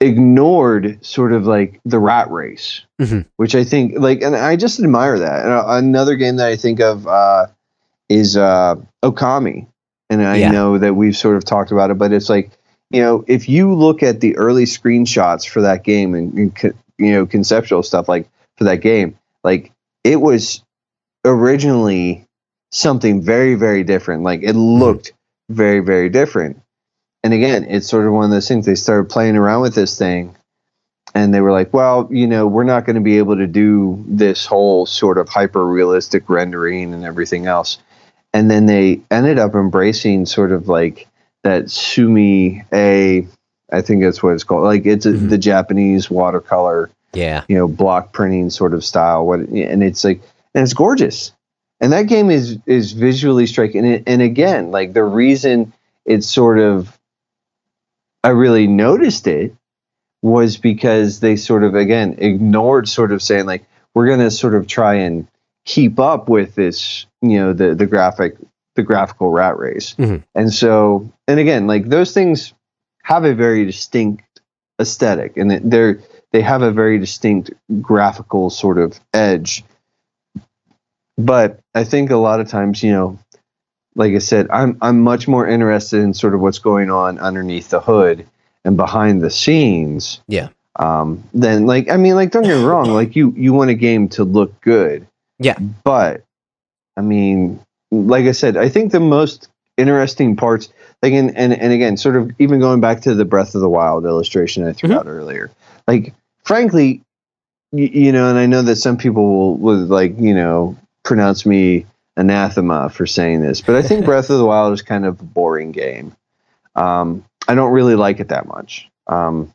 Speaker 2: ignored sort of like the rat race,
Speaker 3: Mhm.
Speaker 2: which I think like, and I just admire that. And uh, another game that I think of uh, is uh, Okami. and I
Speaker 3: Yeah.
Speaker 2: know that we've sort of talked about it, but it's like you know, if you look at the early screenshots for that game and, and you know conceptual stuff like for that game, like it was originally something very very different. Like it looked very very different. And again, it's sort of one of those things. They started playing around with this thing, and they were like, "Well, you know, we're not going to be able to do this whole sort of hyper realistic rendering and everything else." And then they ended up embracing sort of like that sumi a, I think that's what it's called. Like it's a,
Speaker 3: Mhm.
Speaker 2: the Japanese watercolor
Speaker 3: Yeah.
Speaker 2: you know block printing sort of style what and it's like and it's gorgeous and that game is is visually striking and, and again like the reason it's sort of i really noticed it was because they sort of again ignored sort of saying like we're going to sort of try and keep up with this you know the the graphic the graphical rat race
Speaker 3: Mhm.
Speaker 2: and so and again like those things have a very distinct aesthetic and they're they have a very distinct graphical sort of edge. But I think a lot of times, you know, like I said, I'm I'm much more interested in sort of what's going on underneath the hood and behind the scenes.
Speaker 3: Yeah.
Speaker 2: Um, then like I mean, like don't get me wrong, like you you want a game to look good.
Speaker 3: Yeah.
Speaker 2: But I mean, like I said, I think the most interesting parts like and, and and again, sort of even going back to the Breath of the Wild illustration I threw
Speaker 3: Mhm.
Speaker 2: out earlier. Like frankly, you, you know, and I know that some people will, will like, you know, pronounce me anathema for saying this, but I think Breath of the Wild is kind of a boring game. Um, I don't really like it that much. Um,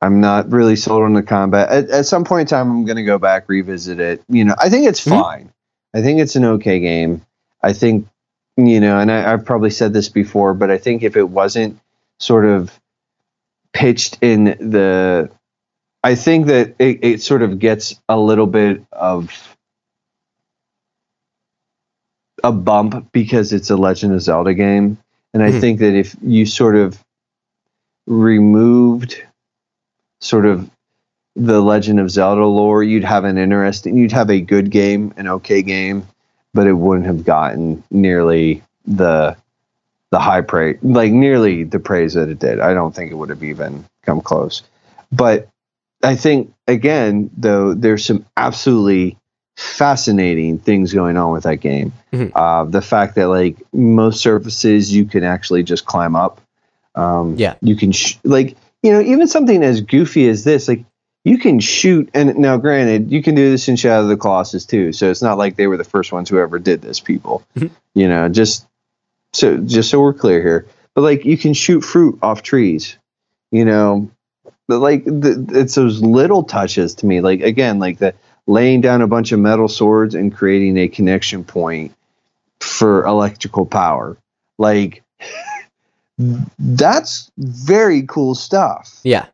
Speaker 2: I'm not really sold on the combat. At, at some point in time, I'm going to go back, revisit it. You know, I think it's
Speaker 3: Mhm.
Speaker 2: fine. I think it's an okay game. I think, you know, and I, I've probably said this before, but I think if it wasn't sort of pitched in the, I think that it, it sort of gets a little bit of a bump because it's a Legend of Zelda game. And I
Speaker 3: Mhm.
Speaker 2: think that if you sort of removed sort of the Legend of Zelda lore, you'd have an interesting, you'd have a good game, an okay game, but it wouldn't have gotten nearly the the high praise, like nearly the praise that it did. I don't think it would have even come close. But I think again, though, there's some absolutely fascinating things going on with that game.
Speaker 3: Mhm.
Speaker 2: Uh, the fact that like most surfaces you can actually just climb up. Um,
Speaker 3: Yeah.
Speaker 2: you can sh- like you know even something as goofy as this like you can shoot and now granted you can do this in shadow of the colossus too so it's not like they were the first ones who ever did this people
Speaker 3: Mhm.
Speaker 2: you know just so just so we're clear here but like you can shoot fruit off trees you know like the, it's those little touches to me like again like the laying down a bunch of metal swords and creating a connection point for electrical power. Like that's very cool stuff.
Speaker 3: Yeah.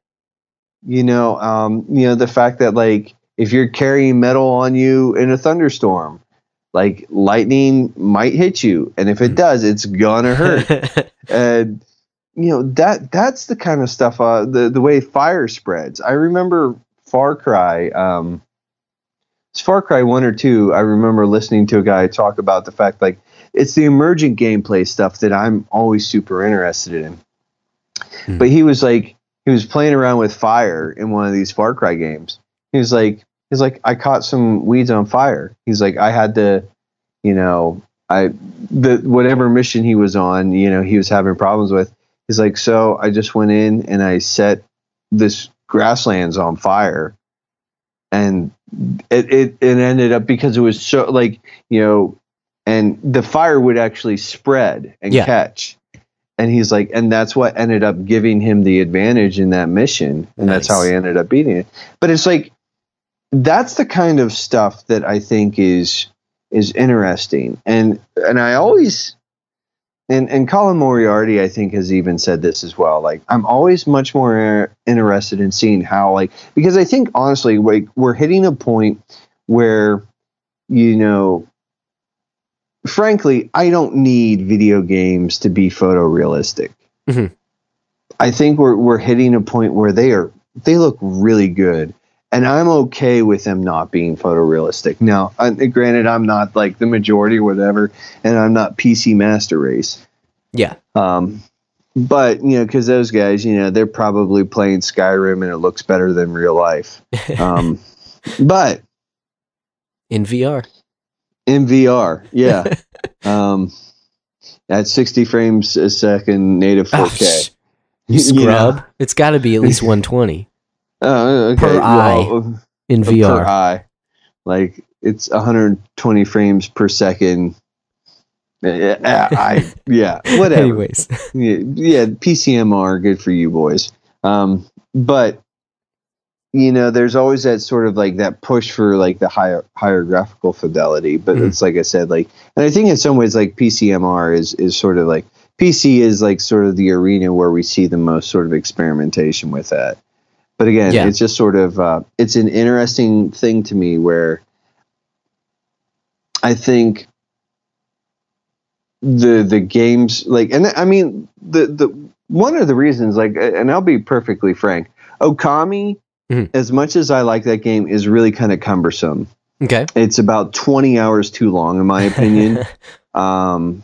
Speaker 2: you know um you know the fact that like if you're carrying metal on you in a thunderstorm like lightning might hit you. And if it does it's gonna hurt. And you know that that's the kind of stuff uh the the way fire spreads. I remember far cry um it's far cry 1 or 2 i remember listening to a guy talk about the fact like it's the emergent gameplay stuff that i'm always super interested in.
Speaker 3: Hmm.
Speaker 2: but he was like he was playing around with fire in one of these far cry games. He was like he's like i caught some weeds on fire. He's like i had to you know i the whatever mission he was on you know he was having problems with he's like so i just went in and i set this grasslands on fire. And it, it it ended up because it was so like you know and the fire would actually spread and
Speaker 3: Yeah.
Speaker 2: catch. And he's like and that's what ended up giving him the advantage in that mission. And that's how he ended up beating it. But it's like that's the kind of stuff that i think is is interesting. And and i always and and Colin Moriarty, I think, has even said this as well. Like, I'm always much more er- interested in seeing how, like, because I think honestly, like, we're hitting a point where, you know, frankly, I don't need video games to be photorealistic.
Speaker 3: Mhm.
Speaker 2: I think we're we're hitting a point where they are they look really good. And I'm okay with them not being photorealistic. Now, uh, granted, I'm not like the majority or whatever, and I'm not PC master race.
Speaker 3: Yeah.
Speaker 2: Um, but you know, because those guys, you know, they're probably playing Skyrim and it looks better than real life. Um, but
Speaker 3: In VR.
Speaker 2: in VR, yeah, um, at 60 frames a second, native
Speaker 3: Oh,
Speaker 2: 4K.
Speaker 3: sh- you scrub. It's got to be at least 120
Speaker 2: Oh, okay.
Speaker 3: Per eye.
Speaker 2: well,
Speaker 3: in
Speaker 2: per
Speaker 3: VR.
Speaker 2: eye. Like it's 120 frames per second. Yeah, I yeah, whatever.
Speaker 3: Anyways,
Speaker 2: yeah, yeah, PCMR, good for you boys. Um, but you know, there's always that sort of like that push for like the higher higher graphical fidelity. But
Speaker 3: Mhm.
Speaker 2: it's like I said, like, and I think in some ways, like PCMR is is sort of like PC is like sort of the arena where we see the most sort of experimentation with that. But again,
Speaker 3: Yeah.
Speaker 2: it's just sort of uh, it's an interesting thing to me where I think the the games like and I mean the the one of the reasons like and I'll be perfectly frank, Okami
Speaker 3: Mhm.
Speaker 2: as much as I like that game is really kind of cumbersome.
Speaker 3: okay.
Speaker 2: It's about 20 hours too long in my opinion. um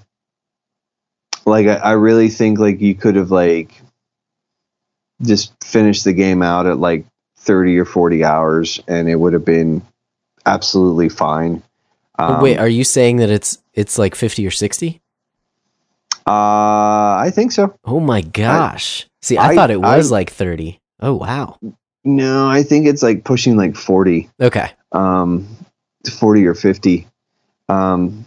Speaker 2: like I, I really think like you could have like just finished the game out at like 30 or 40 hours and it would have been absolutely fine. Um,
Speaker 3: Wait, are you saying that it's it's like 50 or 60?
Speaker 2: uh I think so.
Speaker 3: Oh my gosh. See, I,
Speaker 2: I-
Speaker 3: thought it was
Speaker 2: I-
Speaker 3: like 30. Oh wow.
Speaker 2: No, I think it's like pushing like 40.
Speaker 3: Okay.
Speaker 2: um, 40 or 50. Um,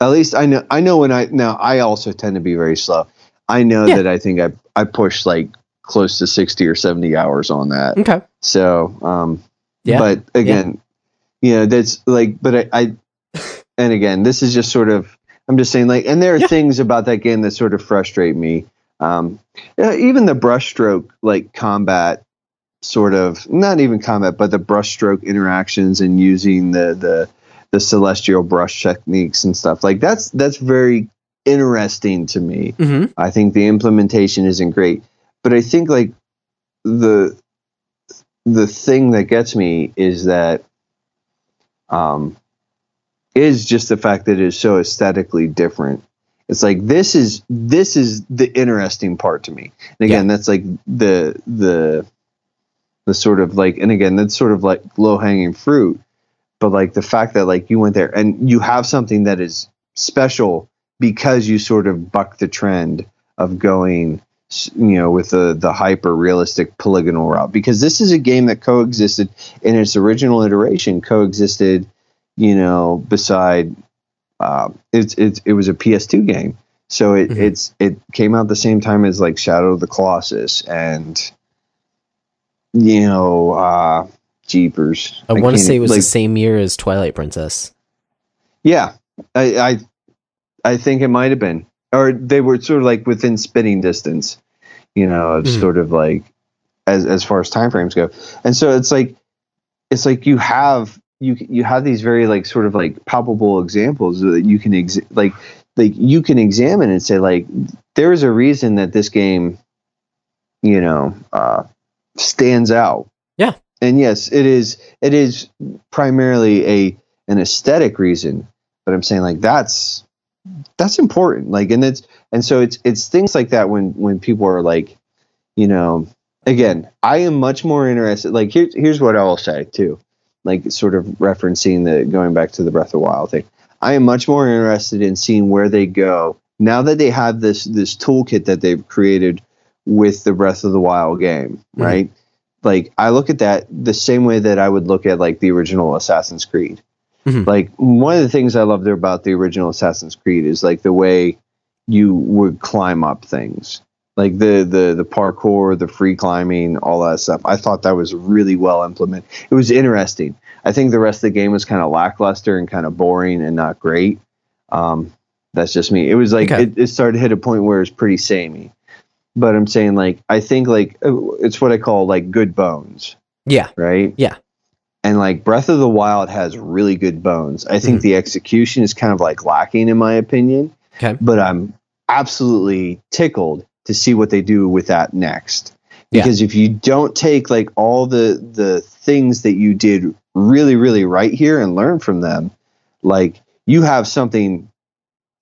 Speaker 2: at least I know, I know when I, now I also tend to be very slow. I know
Speaker 3: Yeah.
Speaker 2: that I think I, I pushed like close to 60 or 70 hours on that.
Speaker 3: Okay.
Speaker 2: So, um,
Speaker 3: Yeah.
Speaker 2: but again, you know, that's like, but I, I, and again, this is just sort of, I'm just saying like, and there are
Speaker 3: Yeah.
Speaker 2: things about that game that sort of frustrate me. Um, yeah, even the brushstroke like combat sort of not even combat, but the brushstroke interactions and using the the the celestial brush techniques and stuff like that's that's very interesting to me.
Speaker 3: Mhm.
Speaker 2: I think the implementation isn't great, but I think like the the thing that gets me is that um is just the fact that it is so aesthetically different. It's like this is this is the interesting part to me. And again, that's like the the the sort of like and again, that's sort of like low hanging fruit. But like the fact that like you went there and you have something that is special because you sort of buck the trend of going you know with the the hyper realistic polygonal route because this is a game that coexisted in its original iteration coexisted you know beside uh, it's it's it was a PS2 game so it
Speaker 3: Mhm.
Speaker 2: it's it came out the same time as like Shadow of the Colossus and you know uh Jeepers
Speaker 3: I, want to say it was
Speaker 2: like,
Speaker 3: the same year as Twilight Princess.
Speaker 2: yeah, I, I I think it might have been, or they were sort of like within spitting distance, you know, of
Speaker 3: Mhm.
Speaker 2: sort of like as as far as time frames go. And so it's like it's like you have you you have these very like sort of like palpable examples that you can ex- like like you can examine and say like there is a reason that this game, you know, uh, stands out.
Speaker 3: Yeah.
Speaker 2: And yes, it is it is primarily a an aesthetic reason, but I'm saying like that's that's important. Like and it's and so it's it's things like that when when people are like, you know, again, I am much more interested like here's here's what I will say too. Like sort of referencing the going back to the Breath of the Wild thing. I am much more interested in seeing where they go now that they have this this toolkit that they've created with the Breath of the Wild game,
Speaker 3: Mhm.
Speaker 2: right? Like I look at that the same way that I would look at like the original Assassin's Creed.
Speaker 3: Mhm.
Speaker 2: Like one of the things I loved about the original Assassin's Creed is like the way you would climb up things. Like the the the parkour, the free climbing, all that stuff. I thought that was really well implemented. It was interesting. I think the rest of the game was kind of lackluster and kind of boring and not great. Um, that's just me. It was like
Speaker 3: Okay.
Speaker 2: it, it started to hit a point where it's pretty samey. But I'm saying like I think like uh, it's what I call like good bones,
Speaker 3: Yeah.
Speaker 2: right?
Speaker 3: Yeah.
Speaker 2: And like Breath of the Wild has really good bones. I think
Speaker 3: Mhm.
Speaker 2: the execution is kind of like lacking in my opinion.
Speaker 3: Okay.
Speaker 2: But I'm absolutely tickled to see what they do with that next.
Speaker 3: Yeah.
Speaker 2: Because if you don't take like all the the things that you did really really right here and learn from them, like you have something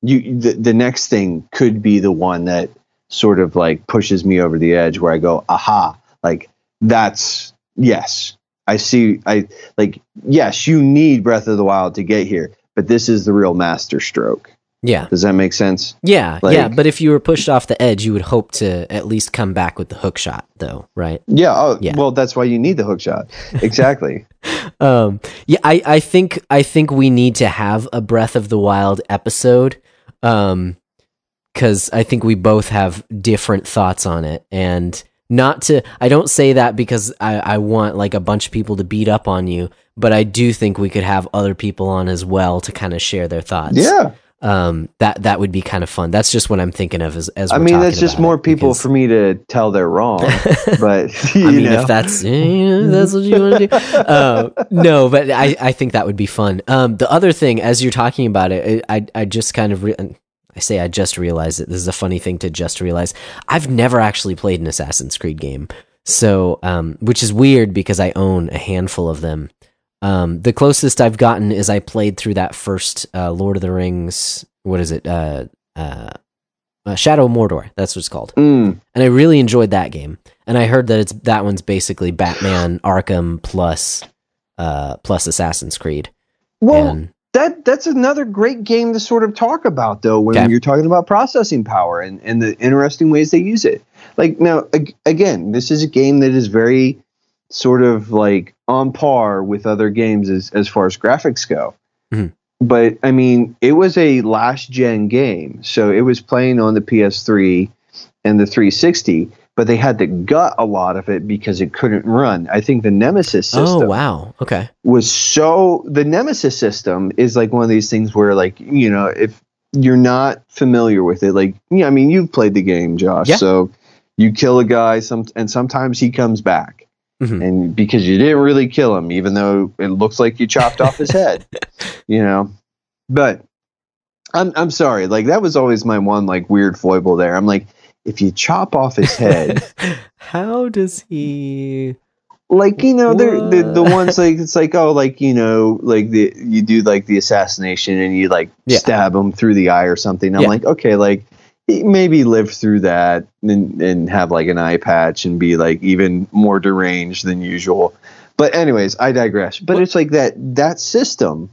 Speaker 2: you the, the next thing could be the one that sort of like pushes me over the edge where I go, aha, like that's yes. I see I like yes, you need Breath of the Wild to get here, but this is the real master stroke.
Speaker 3: Yeah.
Speaker 2: Does that make sense?
Speaker 3: Yeah,
Speaker 2: Like-
Speaker 3: yeah, but if you were pushed off the edge, you would hope to at least come back with the hook shot, though, right?
Speaker 2: Yeah. Oh,
Speaker 3: Yeah.
Speaker 2: well, that's why you need the hook shot. Exactly.
Speaker 3: Um, yeah, I, I think I think we need to have a Breath of the Wild episode, um, because I think we both have different thoughts on it, and not to I don't say that because I, I want like a bunch of people to beat up on you, but I do think we could have other people on as well to kind of share their thoughts.
Speaker 2: yeah.
Speaker 3: um, that that would be kind of fun. That's just what I'm thinking of as as
Speaker 2: I mean, that's just more people
Speaker 3: because-
Speaker 2: for me to tell they're wrong. but you
Speaker 3: I mean,
Speaker 2: know.
Speaker 3: if that's eh, that's what you want to do, uh, no. But I, I think that would be fun. Um, the other thing, as you're talking about it, I I just kind of re- I say I just realized it. This is a funny thing to just realize. I've never actually played an Assassin's Creed game, so um, which is weird because I own a handful of them. Um, the closest I've gotten is I played through that first uh, Lord of the Rings. What is it? Uh, uh, uh, Shadow of Mordor. That's what it's called
Speaker 2: Mm,
Speaker 3: and I really enjoyed that game. And I heard that it's that one's basically Batman Arkham plus uh plus Assassin's Creed.
Speaker 2: well,
Speaker 3: and
Speaker 2: that that's another great game to sort of talk about though when
Speaker 3: Okay.
Speaker 2: you're talking about processing power and, and the interesting ways they use it like now ag- again this is a game that is very sort of like on par with other games as, as far as graphics go
Speaker 3: Mhm.
Speaker 2: but i mean it was a last gen game so it was playing on the ps3 and the 360 but they had to gut a lot of it because it couldn't run. I think the nemesis system
Speaker 3: oh wow, okay,
Speaker 2: was so the nemesis system is like one of these things where like you know if you're not familiar with it like yeah i mean you've played the game josh
Speaker 3: Yeah.
Speaker 2: so you kill a guy some and sometimes he comes back.
Speaker 3: Mhm.
Speaker 2: and because you didn't really kill him even though it looks like you chopped off his head you know? But i'm i'm sorry. Like that was always my one like weird foible there. I'm like if you chop off his head
Speaker 3: How does he?
Speaker 2: like you know they're the, the ones like it's like oh like you know like the you do like the assassination and you like
Speaker 3: Yeah.
Speaker 2: stab him through the eye or something i'm
Speaker 3: Yeah.
Speaker 2: like okay like maybe live through that and, and have like an eye patch and be like even more deranged than usual but anyways i digress but
Speaker 3: What-
Speaker 2: it's like that that system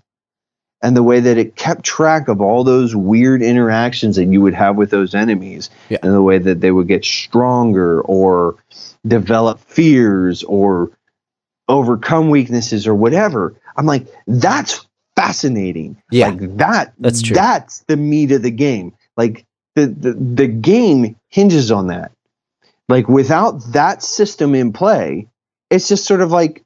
Speaker 2: and the way that it kept track of all those weird interactions that you would have with those enemies
Speaker 3: Yeah.
Speaker 2: and the way that they would get stronger or develop fears or overcome weaknesses or whatever. I'm like that's fascinating.
Speaker 3: Yeah,
Speaker 2: like that
Speaker 3: That's true.
Speaker 2: that's the meat of the game. Like the, the the game hinges on that. Like without that system in play it's just sort of like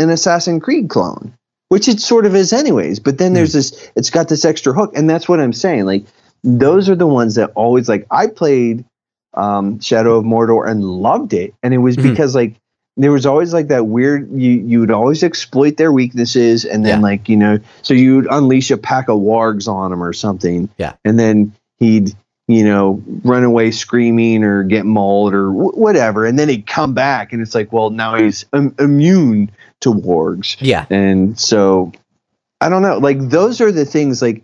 Speaker 2: an assassin creed clone which it sort of is anyways but then there's this it's got this extra hook and that's what i'm saying like those are the ones that always like i played um, shadow of mordor and loved it and it was
Speaker 3: Mhm.
Speaker 2: because like there was always like that weird you you would always exploit their weaknesses and then
Speaker 3: Yeah.
Speaker 2: like you know so you'd unleash a pack of wargs on him or something
Speaker 3: Yeah.
Speaker 2: and then he'd you know run away screaming or get mauled or wh- whatever. And then he'd come back and it's like well now he's Im- immune to wargs.
Speaker 3: Yeah,
Speaker 2: and so i don't know. Like those are the things like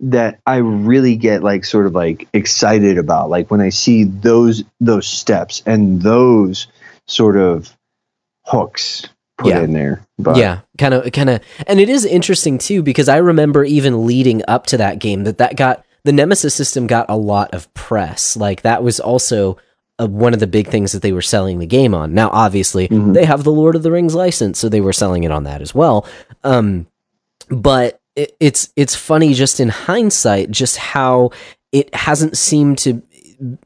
Speaker 2: that i really get like sort of like excited about. Like when i see those those steps and those sort of hooks put
Speaker 3: Yeah.
Speaker 2: in there. But
Speaker 3: yeah, kind of, kind of, and it is interesting too because I remember even leading up to that game that that got the Nemesis system got a lot of press. Like that was also uh, one of the big things that they were selling the game on. Now, obviously,
Speaker 2: Mhm.
Speaker 3: they have the Lord of the Rings license, so they were selling it on that as well. Um, but it, it's it's funny just in hindsight, just how it hasn't seemed to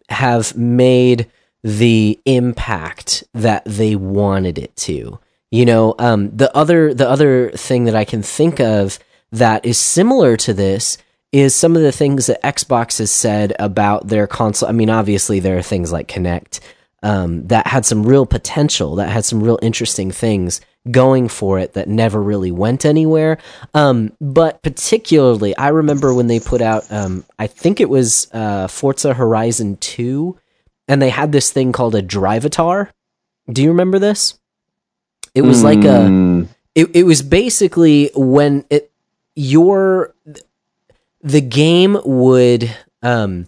Speaker 3: have made the impact that they wanted it to. You know, um, the other the other thing that I can think of that is similar to this is some of the things that Xbox has said about their console. I mean, obviously there are things like Kinect um, that had some real potential, that had some real interesting things going for it that never really went anywhere. Um, but particularly, I remember when they put out, um, I think it was uh, Forza Horizon 2, and they had this thing called a Drivatar. Do you remember this? It was like a
Speaker 2: Mm,
Speaker 3: it, it was basically when it your the game would um,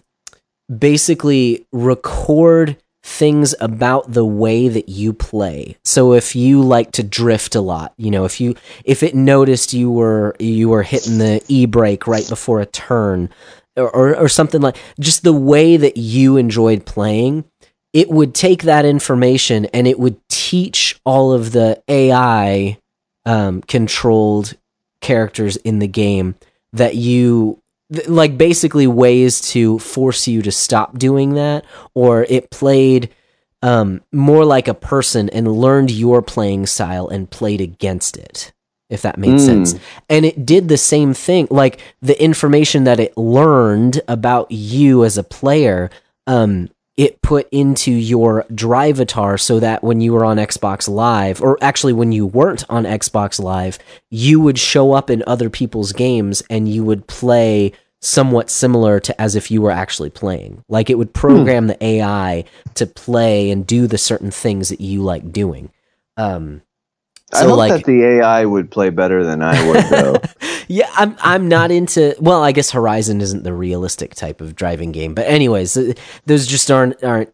Speaker 3: basically record things about the way that you play. So if you like to drift a lot, you know, if you if it noticed you were you were hitting the e brake right before a turn or, or or something like just the way that you enjoyed playing, it would take that information and it would teach all of the AI um, controlled characters in the game that you th- like basically ways to force you to stop doing that or it played um, more like a person and learned your playing style and played against it if that made
Speaker 2: Mm.
Speaker 3: sense and it did the same thing like the information that it learned about you as a player um, it put into your drivatar so that when you were on Xbox Live, or actually when you weren't on Xbox Live, you would show up in other people's games and you would play somewhat similar to as if you were actually playing. Like it would program the AI to play and do the certain things that you like doing. Um,
Speaker 2: I hope
Speaker 3: like
Speaker 2: that the AI would play better than I would, though.
Speaker 3: yeah, I'm I'm not into. Well, I guess Horizon isn't the realistic type of driving game, but anyways, those just aren't aren't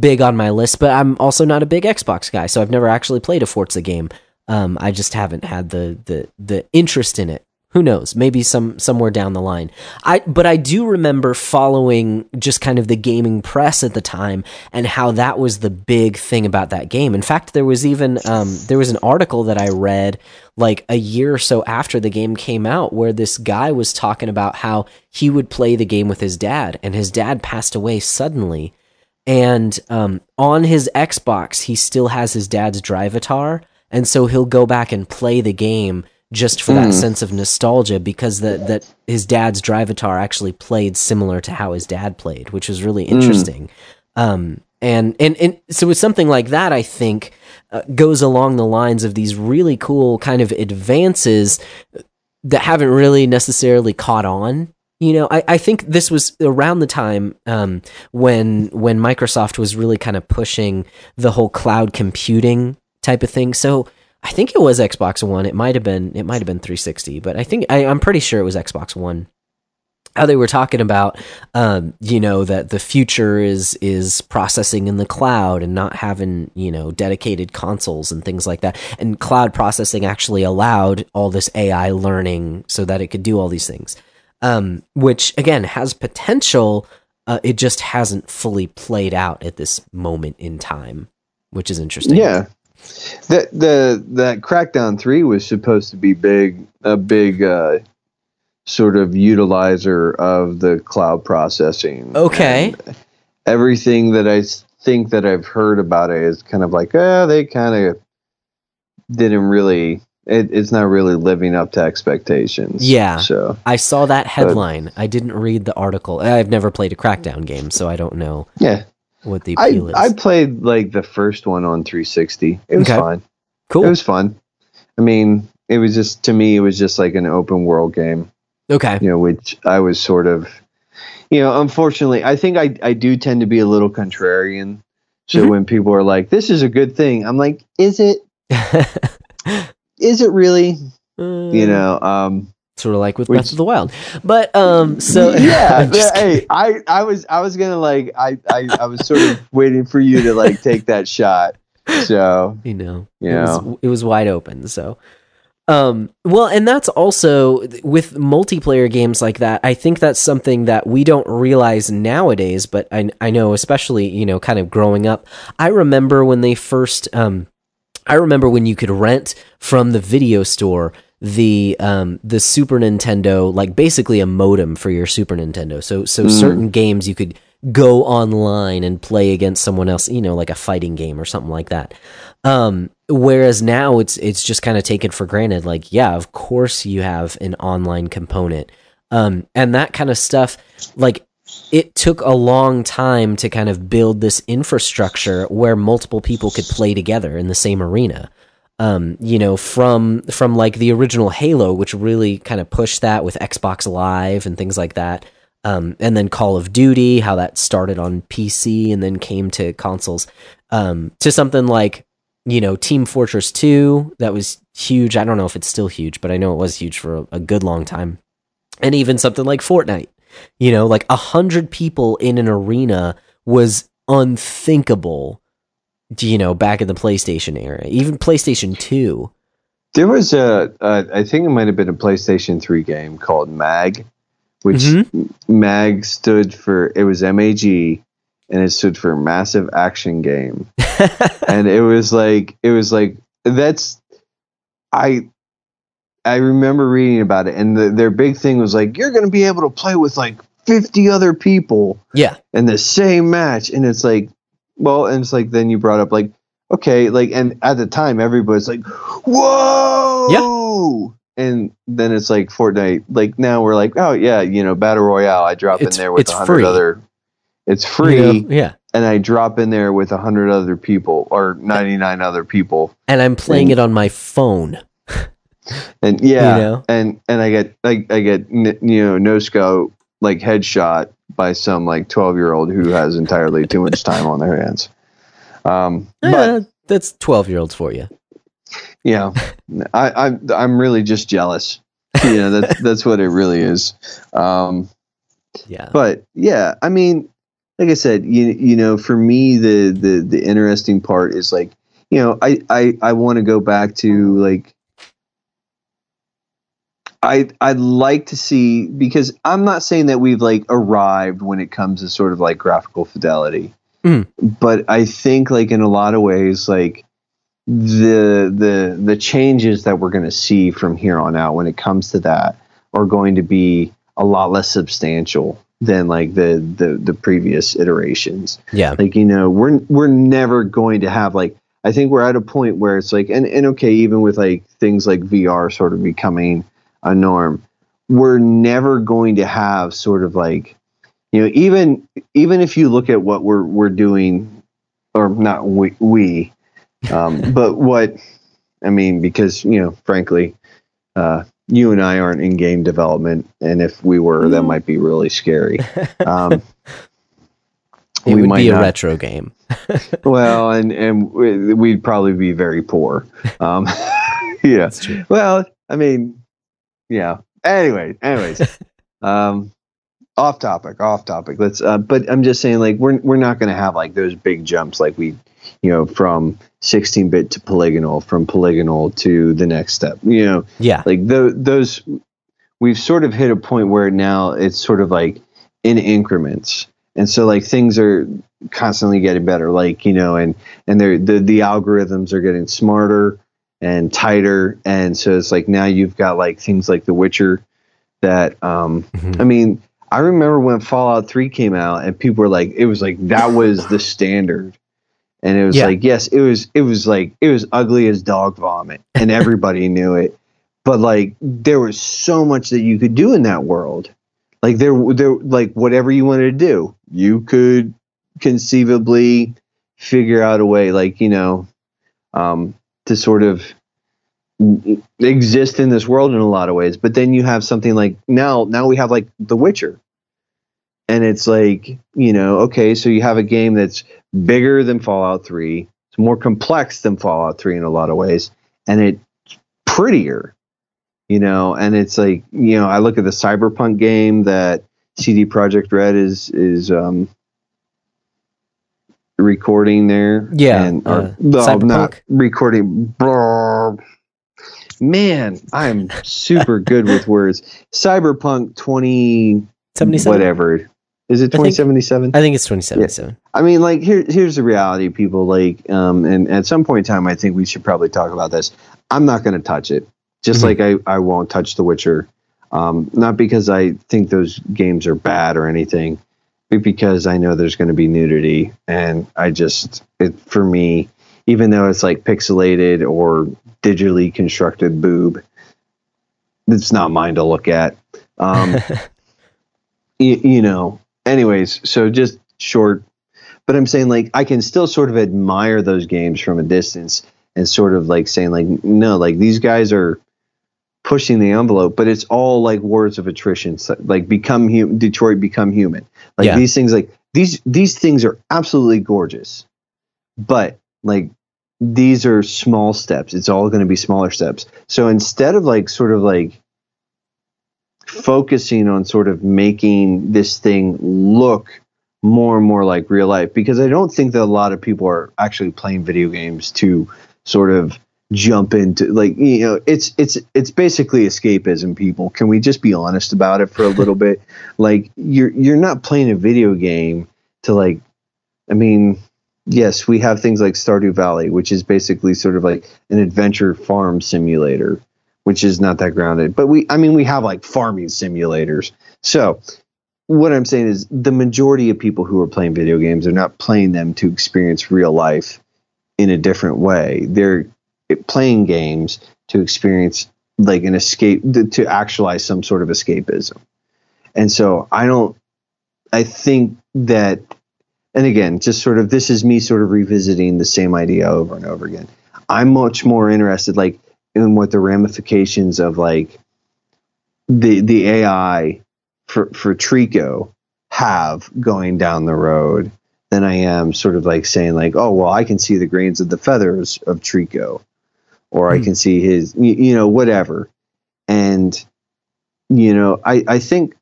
Speaker 3: big on my list. But I'm also not a big Xbox guy, so I've never actually played a Forza game. Um, I just haven't had the the the interest in it. Who knows? Maybe some somewhere down the line. I but I do remember following just kind of the gaming press at the time and how that was the big thing about that game. In fact, there was even um, there was an article that I read like a year or so after the game came out where this guy was talking about how he would play the game with his dad and his dad passed away suddenly and um, on his xbox he still has his dad's drivatar and so he'll go back and play the game just for that sense of nostalgia because the, that his dad's drivatar actually played similar to how his dad played which was really interesting um, and, and and so with something like that i think uh, goes along the lines of these really cool kind of advances that haven't really necessarily caught on. You know, I, I think this was around the time um, when when Microsoft was really kind of pushing the whole cloud computing type of thing. So I think it was Xbox One. It might have been it might have been 360, but I think I, I'm pretty sure it was Xbox One how they were talking about um, you know that the future is is processing in the cloud and not having you know dedicated consoles and things like that and cloud processing actually allowed all this ai learning so that it could do all these things um, which again has potential uh, it just hasn't fully played out at this moment in time which is interesting
Speaker 2: yeah. The the that Crackdown three was supposed to be big a big uh, sort of utilizer of the cloud processing.
Speaker 3: Okay.
Speaker 2: And everything that I think that I've heard about it is kind of like, uh, they kind of didn't really. It, it's not really living up to expectations.
Speaker 3: Yeah.
Speaker 2: So
Speaker 3: i saw that headline i didn't read the article i've never played a crackdown game so i don't know
Speaker 2: yeah,
Speaker 3: what the
Speaker 2: I
Speaker 3: is
Speaker 2: I played like the first one on 360. It was
Speaker 3: Okay.
Speaker 2: fine.
Speaker 3: cool
Speaker 2: It was fun. I mean, it was just to me, it was just like an open world game.
Speaker 3: okay
Speaker 2: you know, which I was sort of, you know, unfortunately, I think I, I do tend to be a little contrarian. So
Speaker 3: Mhm.
Speaker 2: when people are like, this is a good thing, I'm like, is it? Is it really? You know, um,
Speaker 3: sort of like with
Speaker 2: Which-
Speaker 3: Breath of the Wild. But um, so
Speaker 2: yeah, yeah, hey, I, I was, I was gonna like, I, I, I was sort of waiting for you to like take that shot. So
Speaker 3: you know,
Speaker 2: You
Speaker 3: it was it was wide open. So, um, well, and that's also with multiplayer games like that. I think that's something that we don't realize nowadays, but I I know, especially you know, kind of growing up. I remember when they first um, I remember when you could rent from the video store the um the Super Nintendo like basically a modem for your Super Nintendo. So so certain games you could go online and play against someone else, you know, like a fighting game or something like that. Um whereas now it's it's just kind of taken for granted like yeah, of course you have an online component. Um and that kind of stuff like it took a long time to kind of build this infrastructure where multiple people could play together in the same arena um, you know, from from like the original Halo, which really kind of pushed that with Xbox Live and things like that. Um, and then Call of Duty, how that started on PC and then came to consoles. Um, to something like, you know, Team Fortress 2, that was huge. I don't know if it's still huge, but I know it was huge for a, a good long time. and even something like Fortnite. You know, like a hundred people in an arena was unthinkable. You know, back in the PlayStation era, even PlayStation Two.
Speaker 2: There was a, a I think it might have been a PlayStation 3 game called MAG, which
Speaker 3: Mhm.
Speaker 2: MAG stood for it was MAG and it stood for massive action game. and it was like it was like that's I I remember reading about it and the, their big thing was like you're going to be able to play with like 50 other people
Speaker 3: yeah,
Speaker 2: in the same match and it's like well and it's like then you brought up like okay like and at the time everybody's like whoa! Yeah, and then it's like Fortnite like now we're like oh yeah you know battle royale I drop
Speaker 3: It's-
Speaker 2: in there with a hundred other it's free.
Speaker 3: Know, yeah.
Speaker 2: and I drop in there with a hundred other people or ninety nine other people.
Speaker 3: And I'm playing
Speaker 2: And-
Speaker 3: it on my phone.
Speaker 2: and yeah.
Speaker 3: You know?
Speaker 2: and and I get I, I get you know no scope like headshot by some like 12 year old who has entirely too much time on their hands um but
Speaker 3: Eh, that's twelve year olds for you.
Speaker 2: yeah i i'm i'm really just jealous you know that's that's what it really is um
Speaker 3: Yeah.
Speaker 2: but yeah i mean like i said you you know for me the the the interesting part is like you know i i i want to go back to like I I'd like to see because I'm not saying that we've like arrived when it comes to sort of like graphical fidelity,
Speaker 3: Mhm.
Speaker 2: but I think like in a lot of ways like the the the changes that we're going to see from here on out when it comes to that are going to be a lot less substantial than like the the the previous iterations
Speaker 3: yeah.
Speaker 2: like you know we're we're never going to have like i think we're at a point where it's like and, and okay even with like things like vr sort of becoming a norm we're never going to have sort of like you know even even if you look at what we're we're doing or not we, we um, but what i mean because you know frankly uh, you and i aren't in game development and if we were that
Speaker 3: Mm.
Speaker 2: might be really scary um,
Speaker 3: It
Speaker 2: we
Speaker 3: would
Speaker 2: might
Speaker 3: be a
Speaker 2: not-
Speaker 3: retro game.
Speaker 2: well, and and we- we'd probably be very poor. Um, yeah.
Speaker 3: That's true.
Speaker 2: Well, I mean, yeah. Anyway, anyways, um, off topic, off topic. Let's. Uh, but I'm just saying, like, we're we're not going to have like those big jumps, like we, you know, from 16-bit to polygonal, from polygonal to the next step. You know,
Speaker 3: Yeah.
Speaker 2: like tho- those we've sort of hit a point where now it's sort of like in increments and so like things are constantly getting better like you know and and they're the, the algorithms are getting smarter and tighter and so it's like now you've got like things like the witcher that um
Speaker 3: Mhm.
Speaker 2: i mean i remember when fallout 3 came out and people were like it was like that was the standard and it was
Speaker 3: Yeah.
Speaker 2: like yes it was it was like it was ugly as dog vomit and everybody knew it but like there was so much that you could do in that world like there there like whatever you wanted to do you could conceivably figure out a way like you know um to sort of exist in this world in a lot of ways but then you have something like now now we have like the witcher. And it's like you know okay so you have a game that's bigger than fallout 3 it's more complex than fallout 3 in a lot of ways and it's prettier you know? And it's like you know i look at the cyberpunk game that CD Projekt Red is is um recording there
Speaker 3: Yeah,
Speaker 2: and
Speaker 3: uh,
Speaker 2: or, no,
Speaker 3: Cyberpunk?
Speaker 2: not recording man i'm super good with words cyberpunk 20
Speaker 3: 77?
Speaker 2: whatever is it
Speaker 3: I think-
Speaker 2: 2077
Speaker 3: I think it's 2077.
Speaker 2: I mean, like here, here's the reality, people. Like, um, and at some point in time, I think we should probably talk about this. I'm not going to touch it, just
Speaker 3: Mhm.
Speaker 2: like I, I won't touch The Witcher. Um, not because I think those games are bad or anything, because I know there's going to be nudity, and I just, it for me, even though it's like pixelated or digitally constructed boob, it's not mine to look at. Um, you, you know anyways so just short but i'm saying like i can still sort of admire those games from a distance and sort of like saying like no like these guys are pushing the envelope but it's all like words of attrition. So, like become human detroit become human. Like
Speaker 3: Yeah.
Speaker 2: these things like these these things are absolutely gorgeous but like these are small steps. It's all going to be smaller steps. So instead of like sort of like focusing on sort of making this thing look more and more like real life because I don't think that a lot of people are actually playing video games to sort of jump into like you know it's it's it's basically escapism people. Can we just be honest about it for a little bit? Like you're you're not playing a video game to like i mean yes we have things like stardew valley which is basically sort of like an adventure farm simulator which is not that grounded. But we i mean we have like farming simulators. So what i'm saying is the majority of people who are playing video games are not playing them to experience real life in a different way. They're playing games to experience like an escape to actualize some sort of escapism. And so i don't i think that and again just sort of this is me sort of revisiting the same idea over and over again. I'm much more interested like in what the ramifications of like the the ai for for trico have going down the road than i am sort of like saying like oh well i can see the grains of the feathers of trico or I
Speaker 3: Hmm.
Speaker 2: can see his, you, you know, whatever. And, you know, I, I think,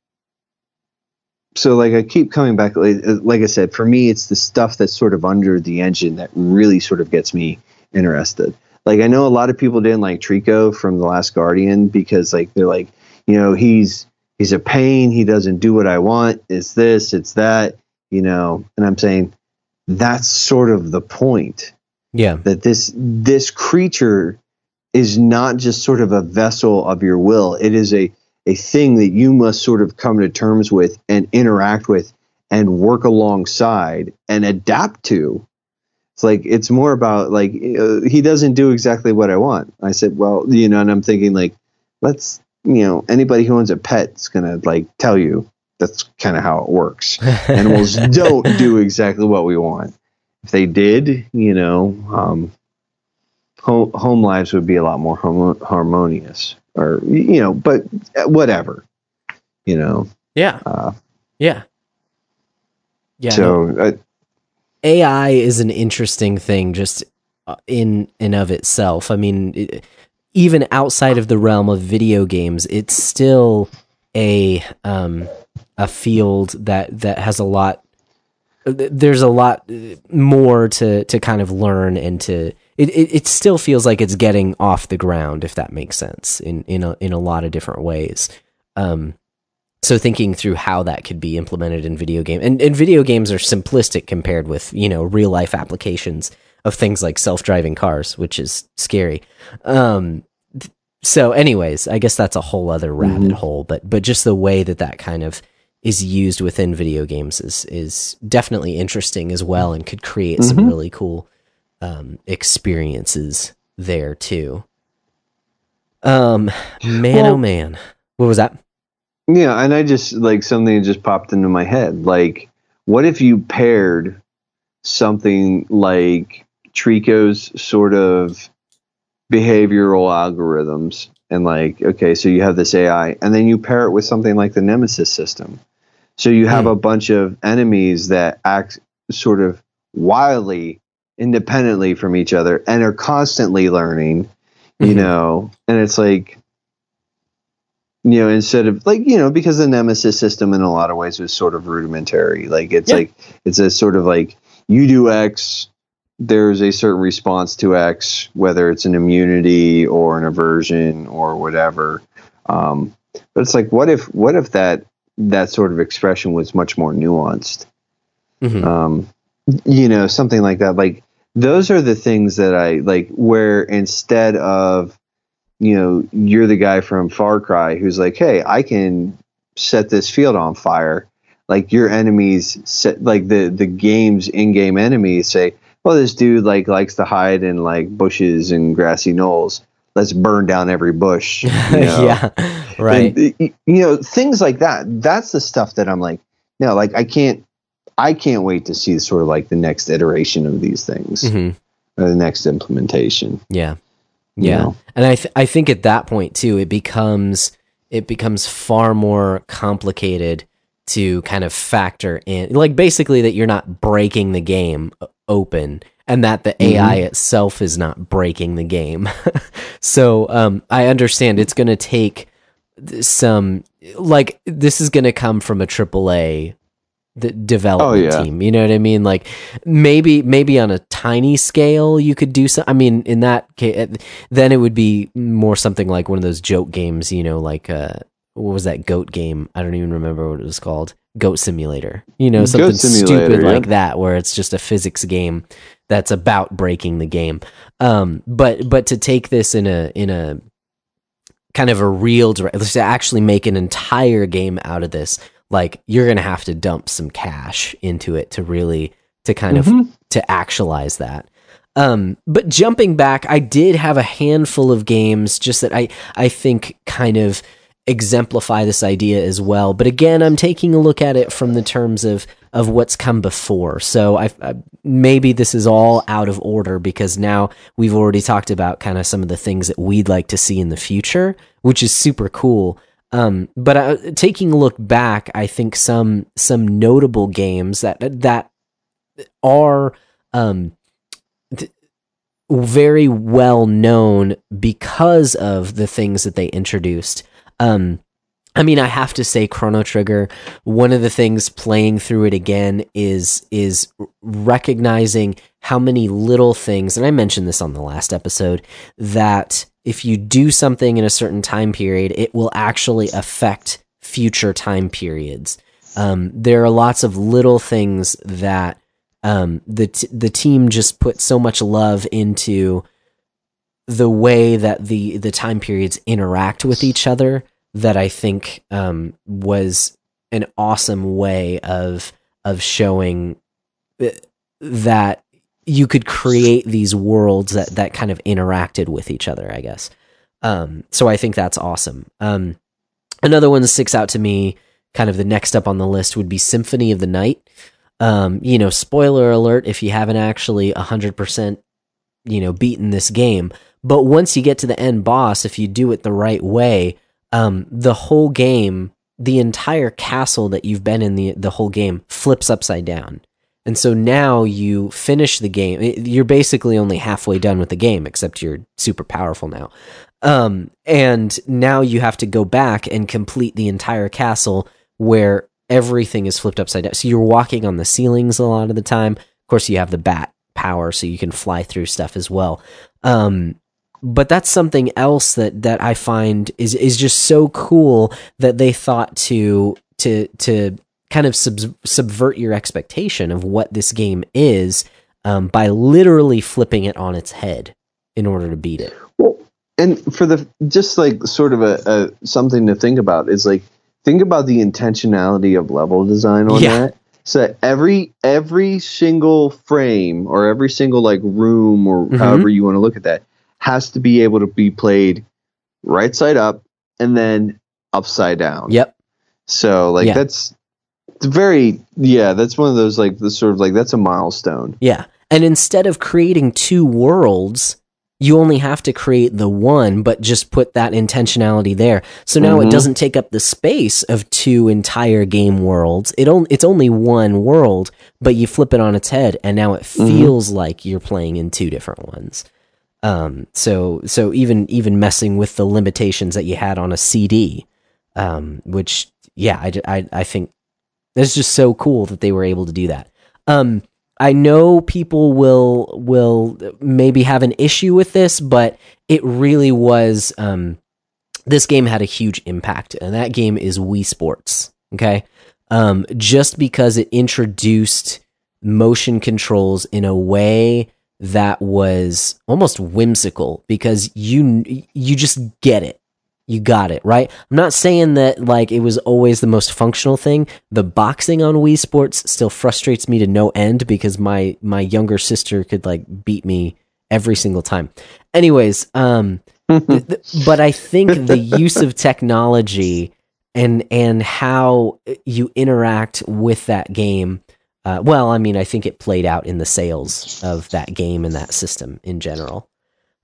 Speaker 2: so like I keep coming back, like, like I said, for me, it's the stuff that's sort of under the engine that really sort of gets me interested. Like I know a lot of people didn't like Trico from The Last Guardian because like they're like, you know, he's he's a pain, he doesn't do what I want, it's this, it's that, you know, and I'm saying that's sort of the point
Speaker 3: Yeah.
Speaker 2: that this this creature is not just sort of a vessel of your will. It is a a thing that you must sort of come to terms with and interact with and work alongside and adapt to. It's like it's more about like uh, he doesn't do exactly what i want. I said well you know and i'm thinking like let's you know anybody who owns a pet is gonna like tell you that's kind of how it works. Animals don't do exactly what we want. If they did, you know, um, home, home lives would be a lot more harmonious, or you know, but whatever, you know.
Speaker 3: Yeah.
Speaker 2: Uh,
Speaker 3: Yeah. Yeah. no.
Speaker 2: so uh,
Speaker 3: AI is an interesting thing just uh, in and of itself. I mean, it, even outside of the realm of video games, it's still a um, a field that that has a lot. There's a lot uh, more to to kind of learn and to. It, it, it still feels like it's getting off the ground, if that makes sense, in in a, in a lot of different ways. Um, so thinking through how that could be implemented in video game and, and video games are simplistic compared with you know real life applications of things like self-driving cars which is scary um th- so anyways i guess that's a whole other rabbit
Speaker 2: Mhm.
Speaker 3: hole but but just the way that that kind of is used within video games is is definitely interesting as well and could create some
Speaker 2: Mhm.
Speaker 3: really cool um experiences there too um man
Speaker 2: Well-
Speaker 3: oh man what was that
Speaker 2: yeah, and I just like something just popped into my head. Like, what if you paired something like Trico's sort of behavioral algorithms and like okay so you have this ai and then you pair it with something like the nemesis system so you have
Speaker 3: Hmm.
Speaker 2: a bunch of enemies that act sort of wildly independently from each other and are constantly learning you
Speaker 3: Mhm.
Speaker 2: know and it's like you know instead of like you know because the nemesis system in a lot of ways was sort of rudimentary like it's
Speaker 3: Yeah.
Speaker 2: like it's a sort of like you do x there's a certain response to X, whether it's an immunity or an aversion or whatever. Um, but it's like, what if, what if that that sort of expression was much more nuanced?
Speaker 3: Mhm.
Speaker 2: Um, you know, something like that. Like those are the things that I like. Where instead of, you know, you're the guy from Far Cry who's like, hey, I can set this field on fire. Like your enemies, set, like the the game's in-game enemies say, well, this dude like likes to hide in like bushes and grassy knolls. Let's burn down every bush. you know?
Speaker 3: yeah, right.
Speaker 2: And, you know, things like that. That's the stuff that I'm like, no, like I can't, I can't wait to see sort of like the next iteration of these things,
Speaker 3: hmm
Speaker 2: or the next implementation.
Speaker 3: Yeah,
Speaker 2: you
Speaker 3: yeah.
Speaker 2: know?
Speaker 3: And I th- I think at that point too, it becomes it becomes far more complicated to kind of factor in, like basically that you're not breaking the game open, and that the AI itself is not breaking the game. so um, I understand it's going to take some like this is going to come from a AAA the development
Speaker 2: Oh, yeah.
Speaker 3: team. You know what I mean? Like maybe maybe on a tiny scale you could do some. I mean, in that case, then it would be more something like one of those joke games. You know, like uh, what was that goat game? I don't even remember what it was called. Goat Simulator. You know, something stupid
Speaker 2: yeah.
Speaker 3: like that, where it's just a physics game that's about breaking the game. Um, but but to take this in a in a kind of a real direct, to actually make an entire game out of this, like you're gonna have to dump some cash into it to really to kind of
Speaker 2: Mhm.
Speaker 3: to actualize that. Um, but jumping back, I did have a handful of games just that I I think kind of exemplify this idea as well. But again, I'm taking a look at it from the terms of of what's come before. So I, I maybe this is all out of order because now we've already talked about kind of some of the things that we'd like to see in the future, which is super cool. Um, but uh, taking a look back, I think some some notable games that that are um, th- very well known because of the things that they introduced. Um, I mean, I have to say, Chrono Trigger. One of the things playing through it again is is recognizing how many little things, and I mentioned this on the last episode, that if you do something in a certain time period, it will actually affect future time periods. Um, there are lots of little things that um, the t- the team just put so much love into the way that the the time periods interact with each other that I think um, was an awesome way of of showing uh, that you could create these worlds that that kind of interacted with each other. I guess. Um, so I think that's awesome. Um, another one that sticks out to me, kind of the next up on the list, would be Symphony of the Night. Um, you know, spoiler alert if you haven't actually hundred percent, you know, beaten this game. But once you get to the end boss, if you do it the right way, um, the whole game, the entire castle that you've been in the the whole game flips upside down. And so now you finish the game. You're basically only halfway done with the game, except you're super powerful now. Um, and now you have to go back and complete the entire castle where everything is flipped upside down. So you're walking on the ceilings a lot of the time. Of course, you have the bat power, so you can fly through stuff as well. Um, but that's something else that that I find is is just so cool that they thought to to to kind of sub- subvert your expectation of what this game is um, by literally flipping it on its head in order to beat it.
Speaker 2: Well, and for the just like sort of a, a something to think about is like think about the intentionality of level design on
Speaker 3: Yeah.
Speaker 2: that. So every every single frame or every single like room or
Speaker 3: Mhm.
Speaker 2: however you want to look at that has to be able to be played right side up and then upside down.
Speaker 3: Yep.
Speaker 2: So like
Speaker 3: Yeah.
Speaker 2: that's very yeah, that's one of those like the sort of like that's a milestone.
Speaker 3: Yeah. And instead of creating two worlds, you only have to create the one, but just put that intentionality there. So now it
Speaker 2: Mhm.
Speaker 3: doesn't take up the space of two entire game worlds. It only it's only one world, but you flip it on its head, and now it
Speaker 2: Mhm.
Speaker 3: feels like you're playing in two different ones. Um, so so even even messing with the limitations that you had on a CD, um, which yeah, I, I I think it's just so cool that they were able to do that. Um, I know people will will maybe have an issue with this, but it really was. Um, this game had a huge impact, and that game is Wii Sports. Okay, um, just because it introduced motion controls in a way that was almost whimsical, because you you just get it. You got it, right? I'm not saying that like it was always the most functional thing. The boxing on Wii Sports still frustrates me to no end because my my younger sister could like beat me every single time. Anyways, um th- th- but I think the use of technology and and how you interact with that game uh, well, I mean, I think it played out in the sales of that game and that system in general.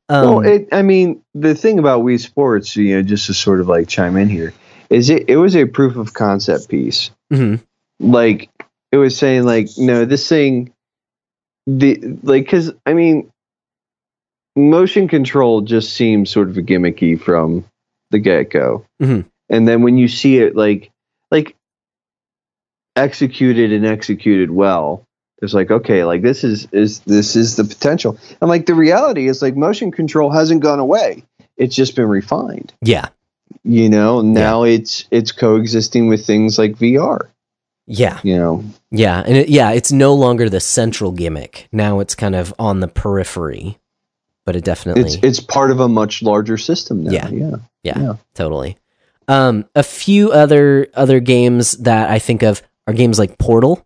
Speaker 3: Um,
Speaker 2: well, it, I mean, the thing about Wii Sports, you know, just to sort of like chime in here, is it, it was a proof of concept piece.
Speaker 3: mhm.
Speaker 2: Like, it was saying, like, no, this thing, the like, because, I mean, motion control just seems sort of gimmicky from the get go.
Speaker 3: Mhm.
Speaker 2: and then when you see it like like executed and executed well it's like okay like this is is this is the potential and like the reality is like motion control hasn't gone away it's just been refined
Speaker 3: Yeah.
Speaker 2: you know now it's it's coexisting with things like vr
Speaker 3: Yeah.
Speaker 2: you know
Speaker 3: Yeah. And it, yeah, it's no longer the central gimmick. Now it's kind of on the periphery, but it definitely.
Speaker 2: it's it's part of a much larger system now
Speaker 3: Yeah.
Speaker 2: yeah
Speaker 3: yeah,
Speaker 2: yeah.
Speaker 3: totally. Um, a few other other games that I think of are games like Portal.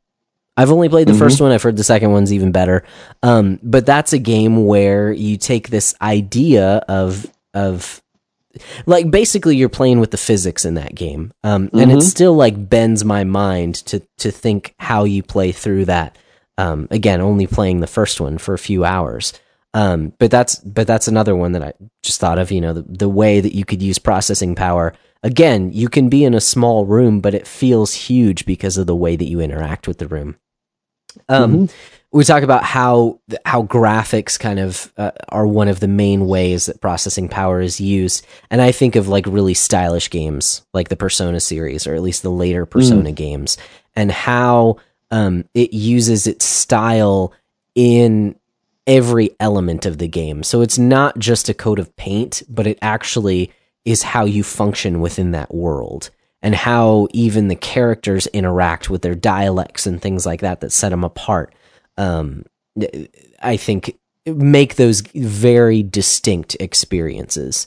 Speaker 3: I've only played the
Speaker 2: Mhm.
Speaker 3: first one. I've heard the second one's even better. Um, but that's a game where you take this idea of of like basically you're playing with the physics in that game, um, and it
Speaker 2: Mhm.
Speaker 3: still like bends my mind to to think how you play through that. Um, again, only playing the first one for a few hours. Um, but that's but that's another one that I just thought of. You know, the, the way that you could use processing power. Again, you can be in a small room, but it feels huge because of the way that you interact with the room. Um, We talk about how how graphics kind of uh, are one of the main ways that processing power is used, and I think of like really stylish games like the Persona series, or at least the later Persona games, and how um, it uses its style in every element of the game. So it's not just a coat of paint, but it actually is how you function within that world and how even the characters interact with their dialects and things like that that set them apart. Um, I think make those very distinct experiences.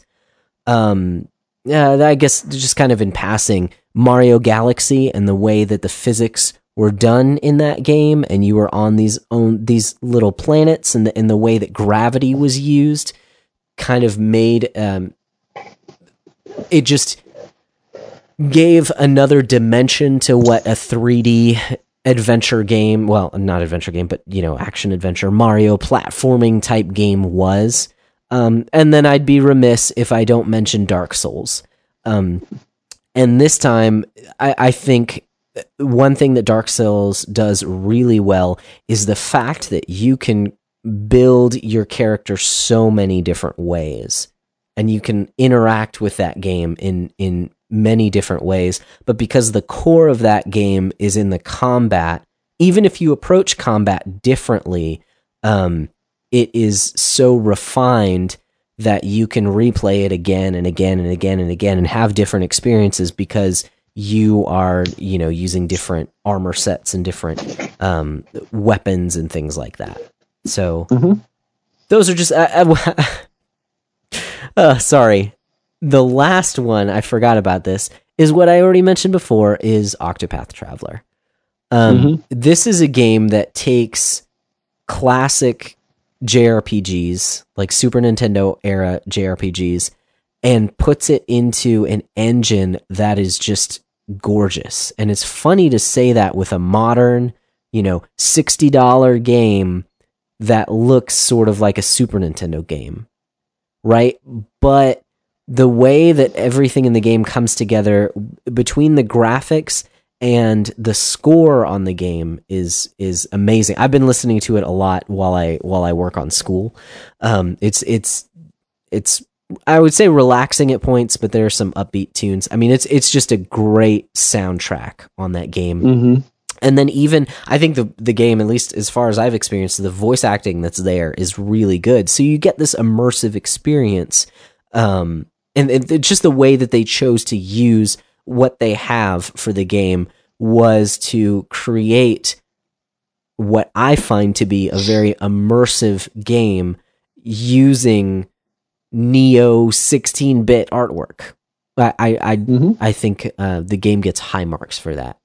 Speaker 3: Um, uh, I guess just kind of in passing, Mario Galaxy and the way that the physics were done in that game, and you were on these own these little planets, and the and the way that gravity was used, kind of made um, it just gave another dimension to what a 3D adventure game, well, not adventure game, but you know, action adventure, Mario platforming type game was. Um, and then I'd be remiss if I don't mention Dark Souls. Um, and this time, I, I think one thing that Dark Souls does really well is the fact that you can build your character so many different ways and you can interact with that game in in many different ways but because the core of that game is in the combat even if you approach combat differently um it is so refined that you can replay it again and again and again and again and have different experiences because you are you know using different armor sets and different um weapons and things like that so
Speaker 2: Mhm.
Speaker 3: those are just uh, sorry. The last one i forgot about this is what i already mentioned before is octopath traveler. Um,
Speaker 2: Mhm.
Speaker 3: this is a game that takes classic jrpgs like super nintendo era jrpgs and puts it into an engine that is just gorgeous. And it's funny to say that with a modern you know $60 game that looks sort of like a Super Nintendo game, right? But the way that everything in the game comes together between the graphics and the score on the game is is amazing. I've been listening to it a lot while I while I work on school. Um, it's it's it's I would say relaxing at points, but there are some upbeat tunes. I mean, it's it's just a great soundtrack on that game
Speaker 2: Mhm.
Speaker 3: And then even I think the the game, at least as far as I've experienced, the voice acting that's there is really good. So you get this immersive experience, um, and, and just the way that they chose to use what they have for the game was to create what I find to be a very immersive game using Neo 16 bit artwork. I I I,
Speaker 2: Mhm.
Speaker 3: I think uh, the game gets high marks for that.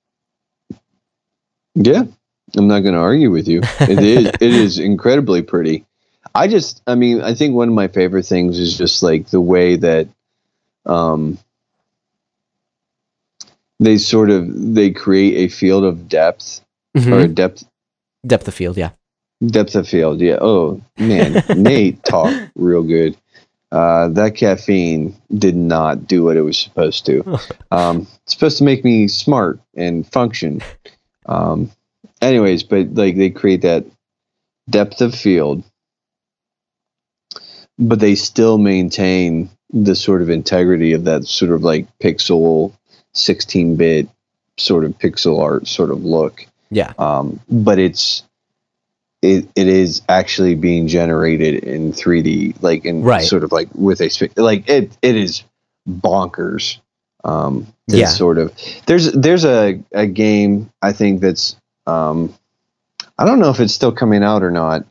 Speaker 2: Yeah, I'm not going to argue with you. It is it is incredibly pretty. I just, I mean, I think one of my favorite things is just like the way that um, they sort of they create a field of depth
Speaker 3: Mhm.
Speaker 2: or depth
Speaker 3: Depth of field, yeah.
Speaker 2: depth of field. Yeah. Oh man, Nate talked real good. Uh, that caffeine did not do what it was supposed to. Um, it's supposed to make me smart and function. Um, anyways, but like they create that depth of field, but they still maintain the sort of integrity of that sort of like pixel 16 bit sort of pixel art sort of look.
Speaker 3: Yeah.
Speaker 2: Um, but it's it, it is actually being generated in 3D, like in
Speaker 3: Right.
Speaker 2: sort of like with a like it it is bonkers. Um,
Speaker 3: Yeah.
Speaker 2: sort of there's there's a a game I think that's um, I don't know if it's still coming out or not.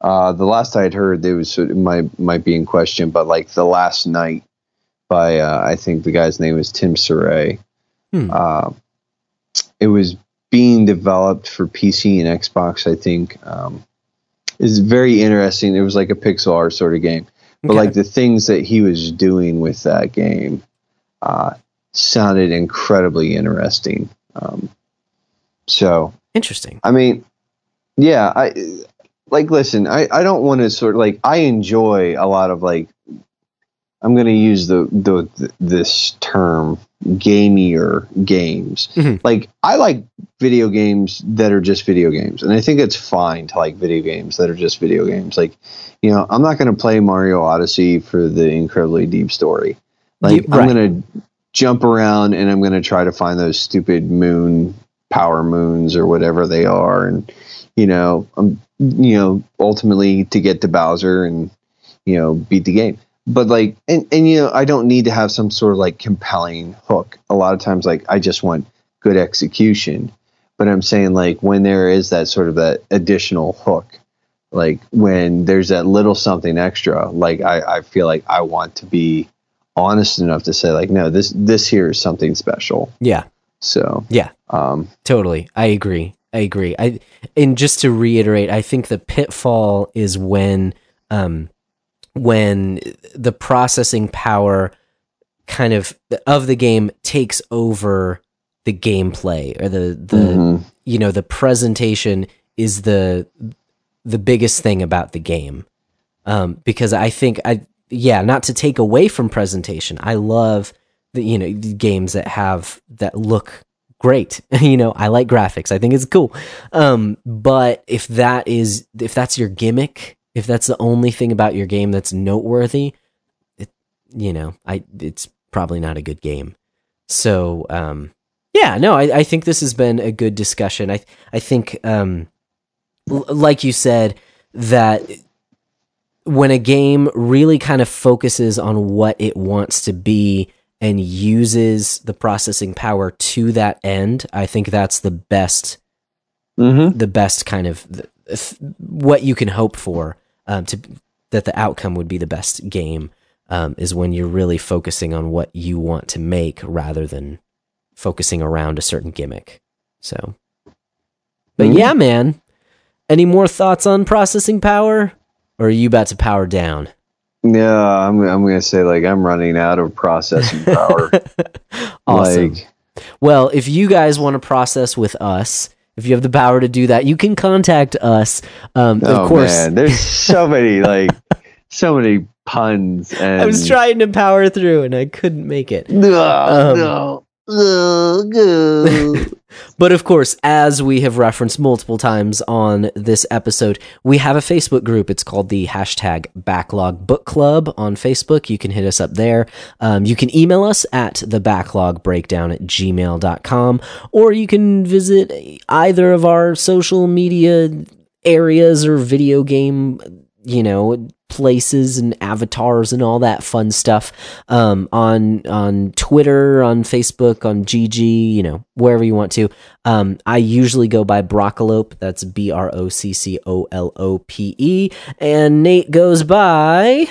Speaker 2: Uh, the last I had heard, it was of- might might be in question, but like the last night by uh, I think the guy's name was Tim Soret.
Speaker 3: Hmm.
Speaker 2: Uh, it was being developed for PC and Xbox. I think um, is very interesting. It was like a pixel art sort of game, but
Speaker 3: Okay.
Speaker 2: like the things that he was doing with that game uh, sounded incredibly interesting. Um, so
Speaker 3: Interesting.
Speaker 2: I mean, yeah, I like listen, I, I don't want to sort of like I enjoy a lot of like I'm going to use the, the this term gamier games.
Speaker 3: Mhm.
Speaker 2: Like I like video games that are just video games and I think it's fine to like video games that are just video games. Like, you know, I'm not going to play Mario Odyssey for the incredibly deep story. Like
Speaker 3: Yeah, right.
Speaker 2: I'm going to jump around and I'm going to try to find those stupid moon power moons or whatever they are and you know um you know ultimately to get to Bowser and you know beat the game. But like and and you know I don't need to have some sort of like compelling hook. A lot of times like I just want good execution. But I'm saying like when there is that sort of that additional hook like when there's that little something extra like I I feel like I want to be honest enough to say like no this this here is something special
Speaker 3: Yeah.
Speaker 2: so
Speaker 3: Yeah.
Speaker 2: um
Speaker 3: Totally. I agree. I agree. I and just to reiterate, I think the pitfall is when um when the processing power kind of of the game takes over the gameplay or the the
Speaker 2: mhm.
Speaker 3: you know the presentation is the the biggest thing about the game um, because I think I yeah not to take away from presentation. I love the you know games that have that look great. You know I like graphics. I think it's cool. Um, but if that is if that's your gimmick if that's the only thing about your game that's noteworthy it, you know I it's probably not a good game. So um, yeah, no, I, I think this has been a good discussion. I I think, um, like you said, that when a game really kind of focuses on what it wants to be and uses the processing power to that end, I think that's the best
Speaker 2: Mhm.
Speaker 3: the best kind of th- what you can hope for um, to that the outcome would be the best game um, is when you're really focusing on what you want to make rather than focusing around a certain gimmick. So, but
Speaker 2: Mhm.
Speaker 3: yeah, man. Any more thoughts on processing power, or are you about to power down?
Speaker 2: Yeah, I'm I'm gonna say like I'm running out of processing power.
Speaker 3: awesome.
Speaker 2: Like,
Speaker 3: Well, if you guys want to process with us, if you have the power to do that, you can contact us. Um,
Speaker 2: oh
Speaker 3: of course,
Speaker 2: man, there's so many like so many puns and
Speaker 3: I was trying to power through and I couldn't make it.
Speaker 2: No,
Speaker 3: Um,
Speaker 2: no. Ugh, ugh.
Speaker 3: But of course, as we have referenced multiple times on this episode, we have a Facebook group. It's called the hashtag Backlog Book Club on Facebook. You can hit us up there. Um, you can email us at the backlog breakdown at gmail.com, or you can visit either of our social media areas or video game, you know, places and avatars and all that fun stuff um, on on Twitter, on Facebook, on GG, you know, wherever you want to. Um, I usually go by Broccolope. That's B R O C C O L O P E, and Nate goes by.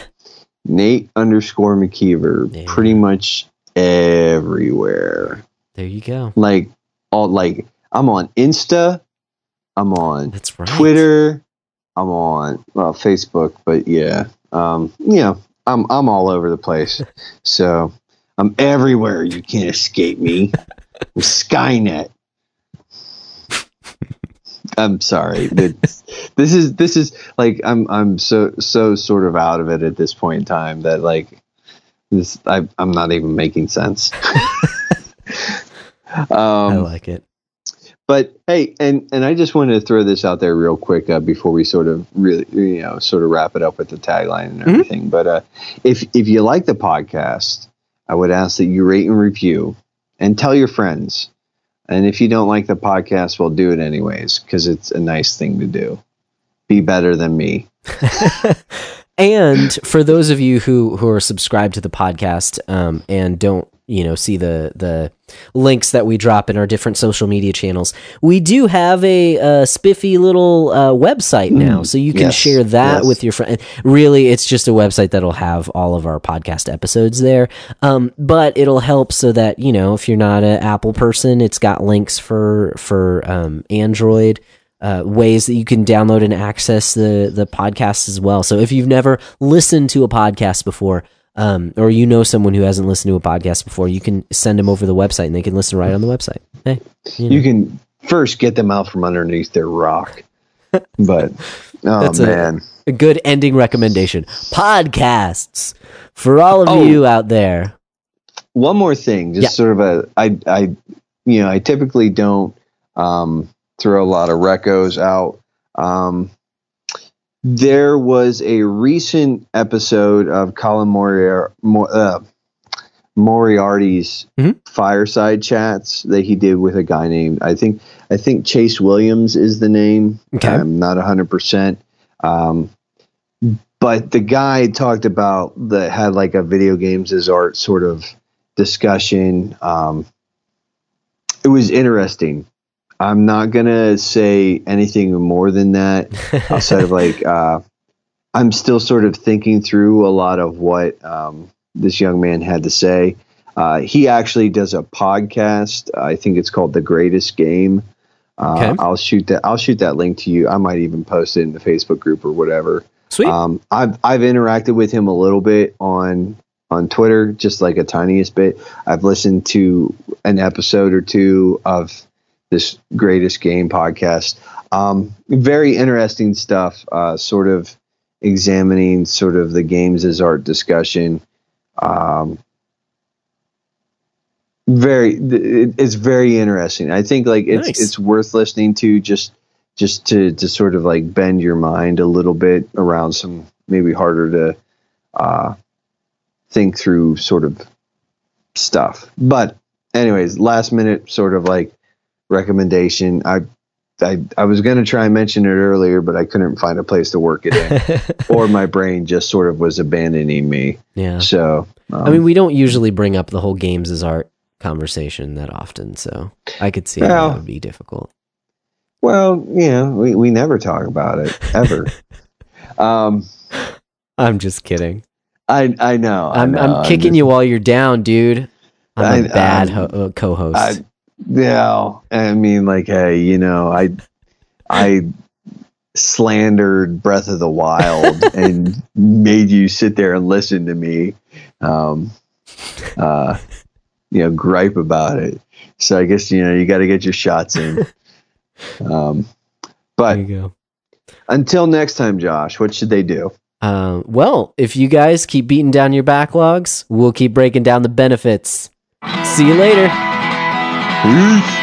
Speaker 2: Nate underscore McKeever,
Speaker 3: Yeah.
Speaker 2: pretty much everywhere.
Speaker 3: There you go.
Speaker 2: Like all like I'm on Insta, I'm on
Speaker 3: That's right.
Speaker 2: Twitter, I'm on well Facebook, but yeah, um, you know, I'm I'm all over the place. so I'm everywhere. You can't escape me. I'm Skynet. I'm sorry. It's- this is this is like I'm I'm so so sort of out of it at this point in time that like this I I'm not even making sense.
Speaker 3: I
Speaker 2: um,
Speaker 3: like it.
Speaker 2: But hey, and and I just wanted to throw this out there real quick uh, before we sort of really, you know, sort of wrap it up with the tagline and everything. But uh, if if you like the podcast, I would ask that you rate and review and tell your friends. And if you don't like the podcast, well, do it anyways because it's a nice thing to do. Be better than me.
Speaker 3: and for those of you who who are subscribed to the podcast um, and don't you know see the the links that we drop in our different social media channels we do have a, uh spiffy little uh, website now so you can
Speaker 2: yes,
Speaker 3: share that
Speaker 2: yes.
Speaker 3: with your friend really it's just a website that'll have all of our podcast episodes there um, but it'll help so that you know if you're not an apple person it's got links for for um, android uh, ways that you can download and access the the podcast as well. So if you've never listened to a podcast before, um, or you know someone who hasn't listened to a podcast before, you can send them over the website and they can listen right on the website. Hey, you know.
Speaker 2: You can first get them out from underneath their rock. But oh
Speaker 3: That's a-
Speaker 2: man.
Speaker 3: a good ending recommendation: podcasts for all of
Speaker 2: Oh.
Speaker 3: you out there.
Speaker 2: one more thing just
Speaker 3: Yeah.
Speaker 2: sort of a i i you know i typically don't um throw a lot of recos out um there was a recent episode of colin Moriar- uh, moriarty's
Speaker 3: Mhm.
Speaker 2: fireside chats that he did with a guy named i think i think chase williams is the name
Speaker 3: Okay.
Speaker 2: i'm not 100% um but the guy talked about that had like a video games as art sort of discussion. Um, it was interesting. I'm not gonna say anything more than that outside of like uh, I'm still sort of thinking through a lot of what um, this young man had to say. Uh, he actually does a podcast. I think it's called The Greatest Game. Uh,
Speaker 3: Okay.
Speaker 2: I'll shoot that. I'll shoot that link to you. I might even post it in the Facebook group or whatever.
Speaker 3: Sweet.
Speaker 2: Um, I've I've interacted with him a little bit on on Twitter, just like a tiniest bit. I've listened to an episode or two of this greatest game podcast. Um, very interesting stuff. Uh, sort of examining sort of the games as art discussion. Um, very, it, it's very interesting. I think like it's
Speaker 3: Nice.
Speaker 2: it's worth listening to just just to to sort of like bend your mind a little bit around some maybe harder to uh, think through sort of stuff. But anyways, last minute sort of like recommendation. I I I was going to try and mention it earlier, but I couldn't find a place to work it in, or my brain just sort of was abandoning me.
Speaker 3: yeah.
Speaker 2: So um,
Speaker 3: I mean, we don't usually bring up the whole games as art conversation that often, so I could see how
Speaker 2: Well,
Speaker 3: that would be difficult.
Speaker 2: well, yeah, we we never talk about it ever. um,
Speaker 3: I'm just kidding.
Speaker 2: I I know. I
Speaker 3: I'm
Speaker 2: know,
Speaker 3: I'm kicking
Speaker 2: just-
Speaker 3: you while you're down, dude. I'm a
Speaker 2: I-
Speaker 3: bad
Speaker 2: um,
Speaker 3: ho- uh, co-host.
Speaker 2: I, yeah, I mean, like, hey, you know, I, I slandered Breath of the Wild and made you sit there and listen to me, um, uh, you know, gripe about it. So I guess you know you got to get your shots in. Um, but
Speaker 3: there you go.
Speaker 2: until next time, Josh, what should they do?
Speaker 3: Um, well, if you guys keep beating down your backlogs, we'll keep breaking down the benefits. See you later.
Speaker 2: Peace.